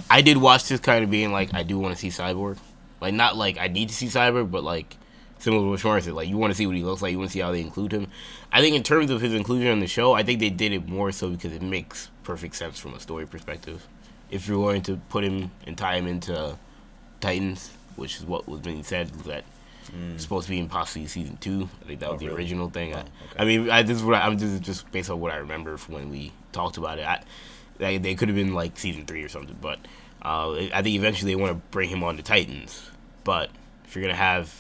I did watch this kind of being like, I do want to see Cyborg. Like, not like I need to see Cyborg, but like, similar to what Sean said, like, you want to see what he looks like, you want to see how they include him. I think, in terms of his inclusion on the show, I think they did it more so because it makes perfect sense from a story perspective. If you're going to put him and tie him into Titans, which is what was being said, that it's supposed to be in possibly season two. I think that was Oh, the really? original thing. I, okay. I mean, I, this is what I, I'm this is just based on what I remember from when we talked about it. I, They, they could have been like season three or something, but uh, I think eventually they want to bring him on to Titans. But if you're gonna have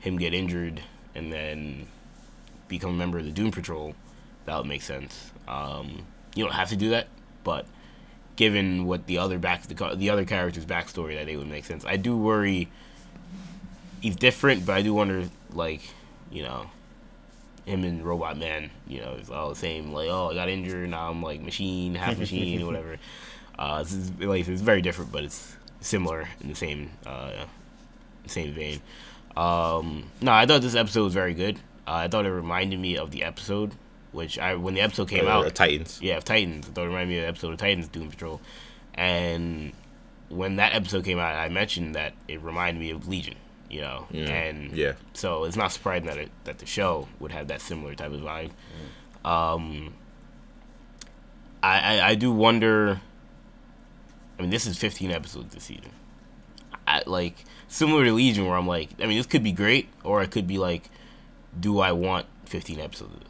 him get injured and then become a member of the Doom Patrol, that would make sense. Um, you don't have to do that, but given what the other back the, the other character's backstory, that it would make sense. I do worry he's different, but I do wonder like you know him and Robot Man, you know, it's all the same. Like, oh, I got injured, now I'm like machine, half machine, whatever. Uh, this is like it's very different, but it's similar in the same uh, same vein. Um, no, I thought this episode was very good. Uh, I thought it reminded me of the episode, which I when the episode came Uh, out, Titans. yeah, of Titans. It reminded me of the episode of Titans Doom Patrol. And when that episode came out, I mentioned that it reminded me of Legion, you know. Yeah. And Yeah. so it's not surprising that it, that the show would have that similar type of vibe. Um, I, I I do wonder. I mean, this is 15 episodes this season. I like similar to Legion, where I'm like, I mean, this could be great, or it could be like, do I want 15 episodes of this?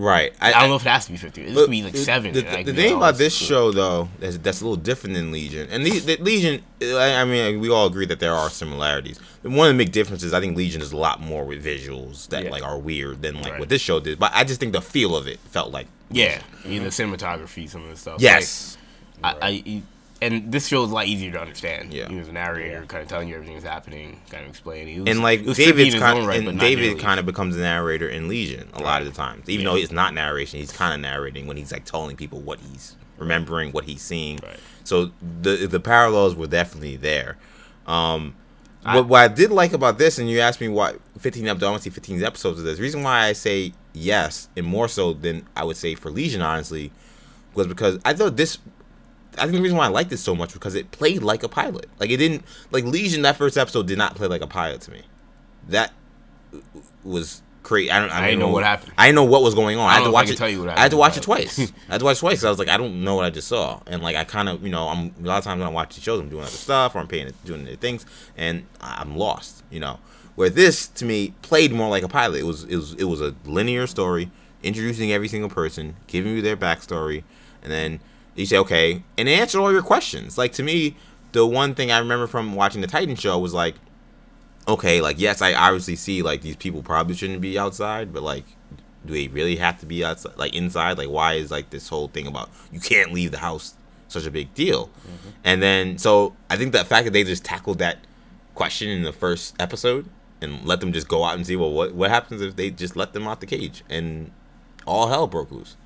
Right. I, don't know if it has to be 15. This could be like the- seven. The, the thing about this cool. show, though, that's, that's a little different than Legion. And the, the Legion, I I mean, we all agree that there are similarities. One of the big differences, I think Legion is a lot more with visuals that Yeah. like are weird than like Right. what this show did. But I just think the feel of it felt like Yeah, I mean the cinematography, some of the stuff. yes, Like, I, I, and this show is a lot easier to understand. Yeah. he was a narrator, Yeah. kind of telling you everything that's happening, kind of explaining. Was, and like David's kind right, and David kind of becomes a narrator in Legion a lot of the times. Even Yeah. though it's not narration, he's kind of narrating when he's like telling people what he's remembering, what he's seeing. Right. So the the parallels were definitely there. Um, I- what, what I did like about this, and you asked me why 15 episodes, I want to see 15 episodes of this. The reason why I say yes, and more so than I would say for Legion, honestly, was because I thought this. I think the reason why I liked this so much because it played like a pilot. Like it didn't like Legion. That first episode did not play like a pilot to me. That was crazy. I don't. I, I didn't know what happened. I didn't know what was going on. I, I had to don't know watch it. tell you what I had to watch it twice. I had to watch it twice. I was like, I don't know what I just saw, and like I kind of, you know, I'm a lot of times when I watch the shows, I'm doing other stuff or I'm paying doing other things, and I'm lost. You know, where this to me played more like a pilot. It was it was it was a linear story, introducing every single person, giving you their backstory, and then you say okay, and it answered all your questions. Like to me, the one thing I remember from watching the Titan show was like okay, like yes, I obviously see like these people probably shouldn't be outside, but like do they really have to be outside like inside? Like why is like this whole thing about you can't leave the house such a big deal? Mm-hmm. And then so I think the fact that they just tackled that question in the first episode and let them just go out and see well what what happens if they just let them out the cage and all hell broke loose.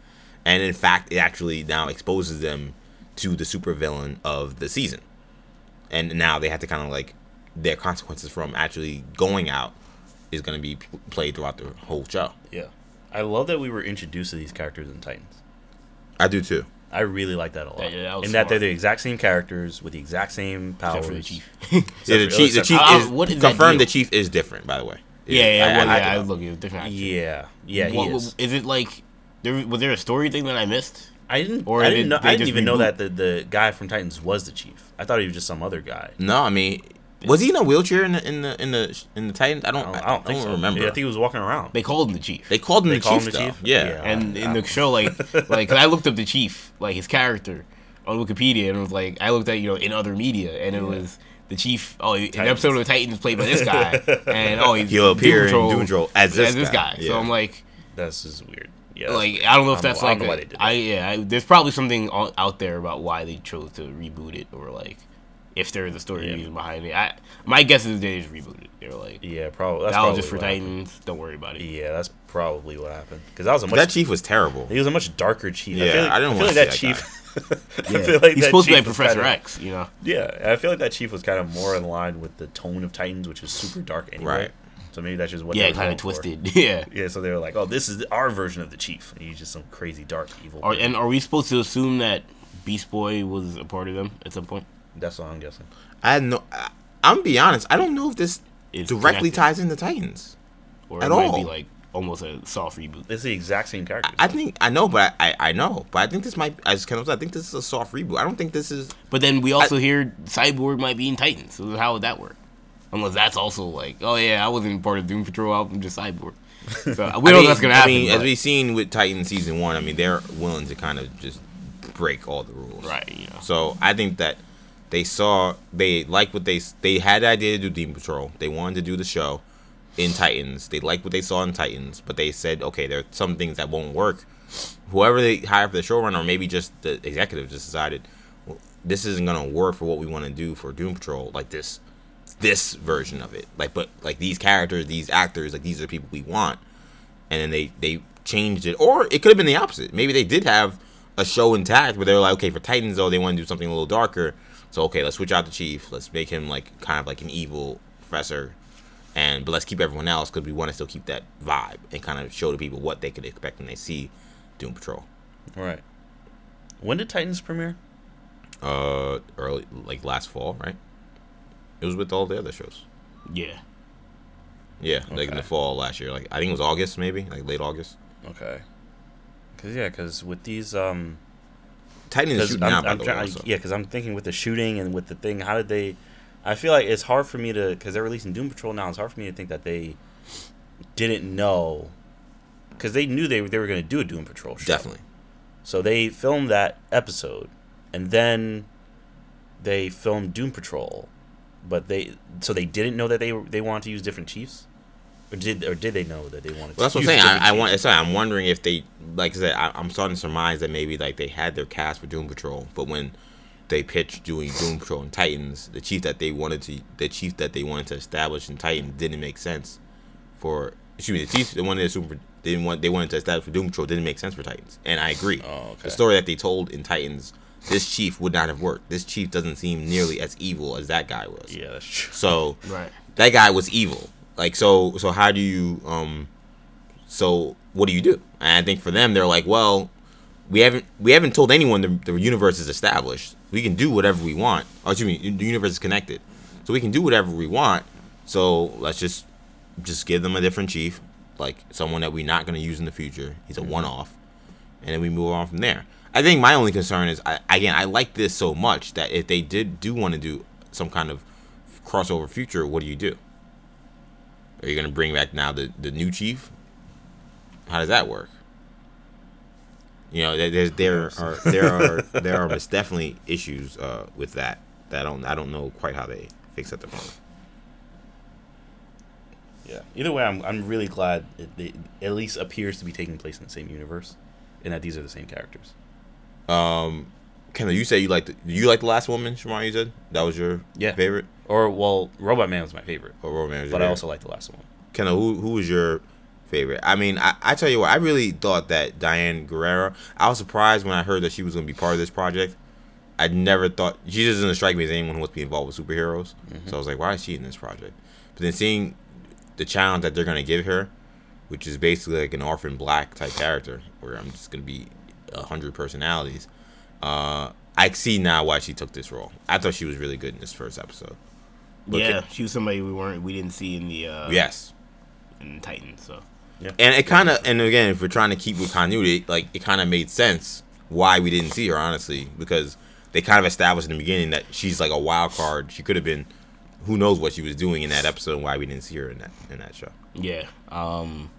And in fact, it actually now exposes them to the supervillain of the season. And now they have to kind of like their consequences from actually going out is going to be p- played throughout the whole show. Yeah. I love that we were introduced to these characters in Titans. I do too. I really like that a lot. Yeah, yeah, that was and that they're the exact same characters with the exact same powers. except for the chief. Yeah, the chief, the chief I- I- is what is confirmed. The chief is different, by the way. yeah, yeah, I- I well, yeah. it I up. was looking at different. actor. Yeah, yeah, he What- is. Is it like there was there a story thing that I missed? I didn't. or I did didn't know. I didn't just even know that the the guy from Titans was the chief. I thought he was just some other guy. No, I mean, was he in a wheelchair in the in the in the in the Titans? I don't. I don't, I don't think so. remember. Yeah, I think he was walking around. They called him the chief. they called him They the call chief. him the chief? Yeah. Yeah. and in I the show, like, like 'cause I looked up the chief, like his character, on Wikipedia, and it was like I looked at you know in other media, and it was the chief. Oh, an episode of the Titans played by this guy, and oh, he's He'll appear in Doom Doom Patrol as this guy. guy. So I'm like, That's just weird. Yeah. like weird. I don't know if I that's I like don't know why they did I yeah. I, there's probably something o- out there about why they chose to reboot it, or like if there is a story Yeah. reason behind it. I my guess is they just rebooted. it. They were like, Yeah, probably. That's that was probably just for what happened. Titans. Don't worry about it. Yeah, that's probably what happened. Because that was a much. that chief was terrible. he was a much darker chief. I Yeah, feel like, I didn't I feel wanna like that that chief. Yeah. I feel like he's that supposed to be chief like was Professor kinda- X, you know. Yeah, I feel like that chief was kind of more in line with the tone of Titans, which is super dark anyway. Right. So maybe that's just what. Yeah, kind of going for. twisted. yeah. Yeah, so they were like, "Oh, this is our version of the chief." And he's just some crazy dark evil. Are, and are we supposed to assume that Beast Boy was a part of them at some point? that's what I'm guessing. I had no. I, I'm gonna be honest. I don't know if this Is directly connected. ties into Titans. or at it might all. be like almost a soft reboot. It's the exact same character. I think I know, but I, I, I know, but I think this might. I just kind of. I think this is a soft reboot. I don't think this is. But then we also hear Cyborg might be in Titans. So how would that work? Unless that's also like, oh yeah, I wasn't part of Doom Patrol. I'm just Cyborg. So we I know mean, that's gonna I happen. mean, as we've seen with Titan season one, I mean, they're willing to kind of just break all the rules. Right. You know. So I think that they saw they like what they they had the idea to do Doom Patrol. They wanted to do the show in Titans. They liked what they saw in Titans, but they said, okay, there are some things that won't work. Whoever they hire for the showrunner, or maybe just the executive, just decided well, this isn't gonna work for what we want to do for Doom Patrol. Like this, this version of it. Like, but like these characters, these actors, like these are the people we want. And then they they changed it, or it could have been the opposite. Maybe they did have a show intact but they were like, okay, for Titans though, they want to do something a little darker. So okay, let's switch out the chief. Let's make him like kind of like an evil professor, and but let's keep everyone else because we want to still keep that vibe and kind of show the people what they could expect when they see Doom Patrol. All right. When did Titans premiere? Uh, early like last fall, right? It was with all the other shows. Yeah. Yeah, like in the fall last year. Like I think it was August, maybe like late August. Okay. Cause yeah, cause with these um, is because shooting I'm, now, I'm the way. yeah, because I'm thinking with the shooting and with the thing, how did they? I feel like it's hard for me to because they're releasing Doom Patrol now. It's hard for me to think that they didn't know because they knew they they were going to do a Doom Patrol show. Definitely. So they filmed that episode, and then they filmed Doom Patrol, but they so they didn't know that they they wanted to use different chiefs, or did or did they know that they wanted? Well, that's to what I'm saying. I, I, want. Sorry, I'm wondering if they, like I said, I, I'm starting to surmise that maybe like they had their cast for Doom Patrol, but when they pitched doing Doom Patrol and Titans, the chief that they wanted to, the chief that they wanted to establish in Titans didn't make sense for. Excuse me, the chief, the one that super didn't want, they wanted to establish for Doom Patrol didn't make sense for Titans, and I agree. Oh, okay. The story that they told in Titans, this chief would not have worked. This chief doesn't seem nearly as evil as that guy was. Yeah, that's true. So Right. that guy was evil. Like so so how do you um so what do you do? And I think for them they're like, well, we haven't we haven't told anyone the, the universe is established. We can do whatever we want. Oh, excuse me, the universe is connected. So we can do whatever we want. So let's just just give them a different chief, like someone that we're not going to use in the future. He's a one off. And then we move on from there. I think my only concern is I, again, I like this so much that if they did do want to do some kind of crossover future, what do you do? Are you gonna bring back now the, the new chief? How does that work? You know, there there's, there are there are there are definitely issues uh, with that. That I don't I don't know quite how they fix at the moment. Yeah. Either way, I'm I'm really glad it, it at least appears to be taking place in the same universe, and that these are the same characters. Um, Kendall, you say you like the, you like the last woman, Shamar? You said that was your Yeah. favorite, Or well, Robot Man was my favorite, or Roman? was your but I also like the last one. Kendall, who who was your favorite? I mean, I, I tell you what, I really thought that Diane Guerrero. I was surprised when I heard that she was going to be part of this project. I never thought she just doesn't strike me as anyone who wants to be involved with superheroes. So I was like, why is she in this project? But then seeing the challenge that they're going to give her, which is basically like an orphan black type character, where I'm just going to be a hundred personalities. Uh, I see now why she took this role. I thought she was really good in this first episode. But yeah, she was somebody we weren't we didn't see in the uh yes, in Titan. So yeah, And it kind of, and again, if we're trying to keep with continuity, like it kind of made sense why we didn't see her, honestly, because they kind of established in the beginning that she's like a wild card. She could have been, who knows what she was doing in that episode, and why we didn't see her in that in that show. yeah. Um.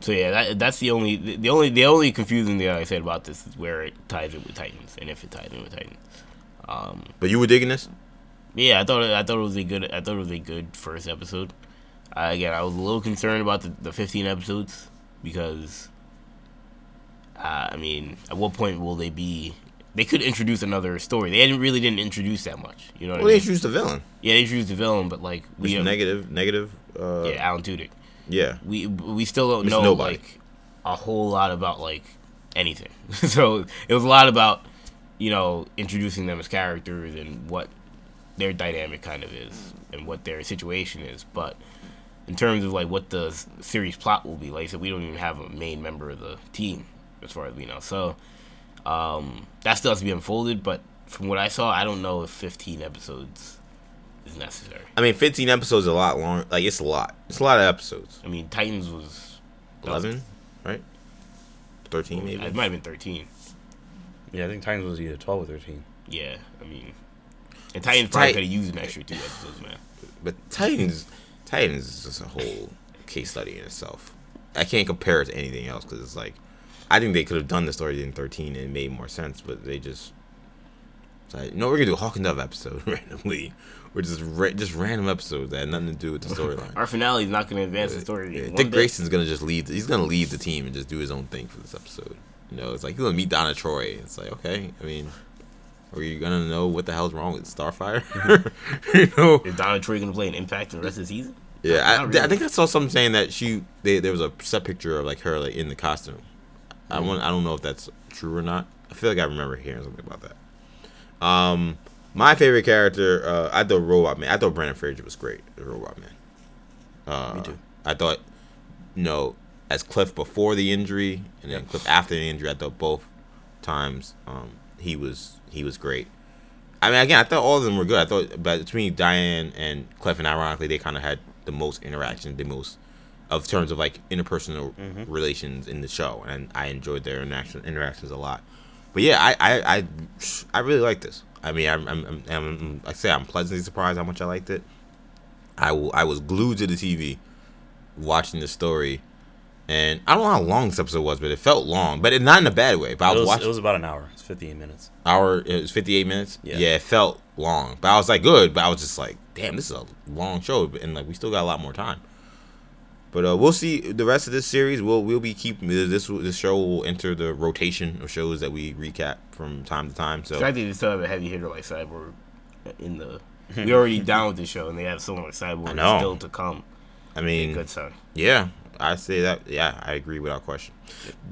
So yeah, that, that's the only the, only the only confusing thing I said about this is where it ties in with Titans and if it ties in with Titans. Um. But you were digging this? Yeah, I thought it, I thought it was a good I thought it was a good first episode. Uh, again, I was a little concerned about the, the 15 episodes because, uh, I mean, at what point will they be? They could introduce another story. They didn't really didn't introduce that much. You know what Well, I they introduced the villain, Yeah, they introduced the villain, but like we have, negative, negative. Uh, yeah, Alan Tudyk. Yeah. We we still don't know Nobody. like a whole lot about like anything. so it was a lot about you know introducing them as characters and what their dynamic kind of is and what their situation is. But in terms of like what the series plot will be, like I said, we don't even have a main member of the team as far as we know. So um, that still has to be unfolded. But from what I saw, I don't know if 15 episodes is necessary. I mean, 15 episodes is a lot long. Like it's a lot. It's a lot of episodes. I mean, Titans was 11, right? 13 maybe. It might have been 13. Yeah, I think Titans was either twelve or thirteen. Yeah, I mean, and Titans probably Tight- could have used an extra two episodes, man. But Titans, Titans is just a whole case study in itself. I can't compare it to anything else because it's like I think they could have done the story in 13 and it made more sense, but they just. It's like, no, we're gonna do a Hawk and Dove episode randomly, or just ra- just random episodes that had nothing to do with the storyline. Our finale is not going to advance the story. Yeah, Dick. Grayson's gonna just leave. He's gonna leave the team and just do his own thing for this episode. You know, it's like he's gonna meet Donna Troy. It's like, okay, I mean, are you gonna know what the hell's wrong with Starfire? you know, Is Donna Troy going to play an impact in the rest of the season? yeah. I, Not I think I saw something saying that she they, there was a set picture of like her like in the costume. I Mm-hmm. want I don't know if that's true or not. I feel like I remember hearing something about that. Um, my favorite character, uh, I thought Robot Man. I thought Brendan Fraser was great. as Robot Man. Uh, Me too. I thought, you know, as Cliff before the injury and then Cliff after the injury, I thought both times um, he was he was great. I mean, again, I thought all of them were good. I thought, but between Diane and Cliff, and ironically, they kind of had the most interaction, the most of terms of like interpersonal relations in the show, and I enjoyed their interaction interactions a lot. But yeah, I I I, I really like this. I mean, I'm, I'm, I'm, like I say, I'm pleasantly surprised how much I liked it. I, w- I was glued to the TV watching the story, and I don't know how long this episode was, but it felt long, but it, not in a bad way. But I was, was, watching it was about an hour. It's 58 minutes. hour. It was 58 minutes. Yeah. Yeah. it felt long, but I was like good. But I was just like, damn, this is a long show, and like we still got a lot more time. But uh, we'll see the rest of this series. We'll we'll be keeping this this show will enter the rotation of shows that we recap from time to time. So fact that they still have a heavy hitter like Cyborg in the. We already down with the show, and they have someone like Cyborg still to come. I mean, Good sign. Yeah, I say that. Yeah, I agree without question.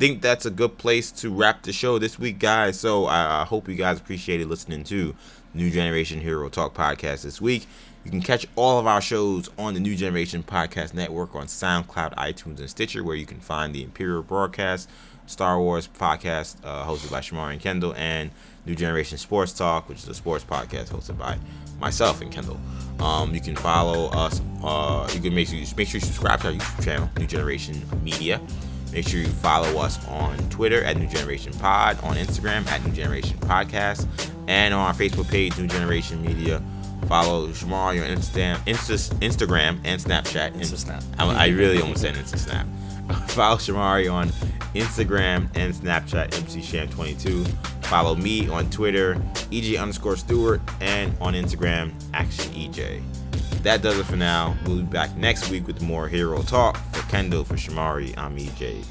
Think that's a good place to wrap the show this week, guys. So I, I hope you guys appreciated listening to New Generation Hero Talk podcast this week. You can catch all of our shows on the New Generation Podcast Network on SoundCloud, iTunes, and Stitcher, where you can find the Imperial Broadcast, Star Wars podcast uh, hosted by Shamar and Kendall, and New Generation Sports Talk, which is a sports podcast hosted by myself and Kendall. Um, you can follow us. Uh, you can make sure you make sure you subscribe to our YouTube channel, New Generation Media. Make sure you follow us on Twitter at New Generation Pod, on Instagram at New Generation Podcast, and on our Facebook page, New Generation Media. Follow Shamari on Insta- Insta- Instagram and Snapchat. Insta Snap. I, I really almost said Insta Snap. Follow Shamari on Instagram and Snapchat, MCSham22. Follow me on Twitter, EJ underscore Stewart, and on Instagram, Action EJ. That does it for now. We'll be back next week with more Hero Talk. For Kendall, for Shamari, I'm EJ.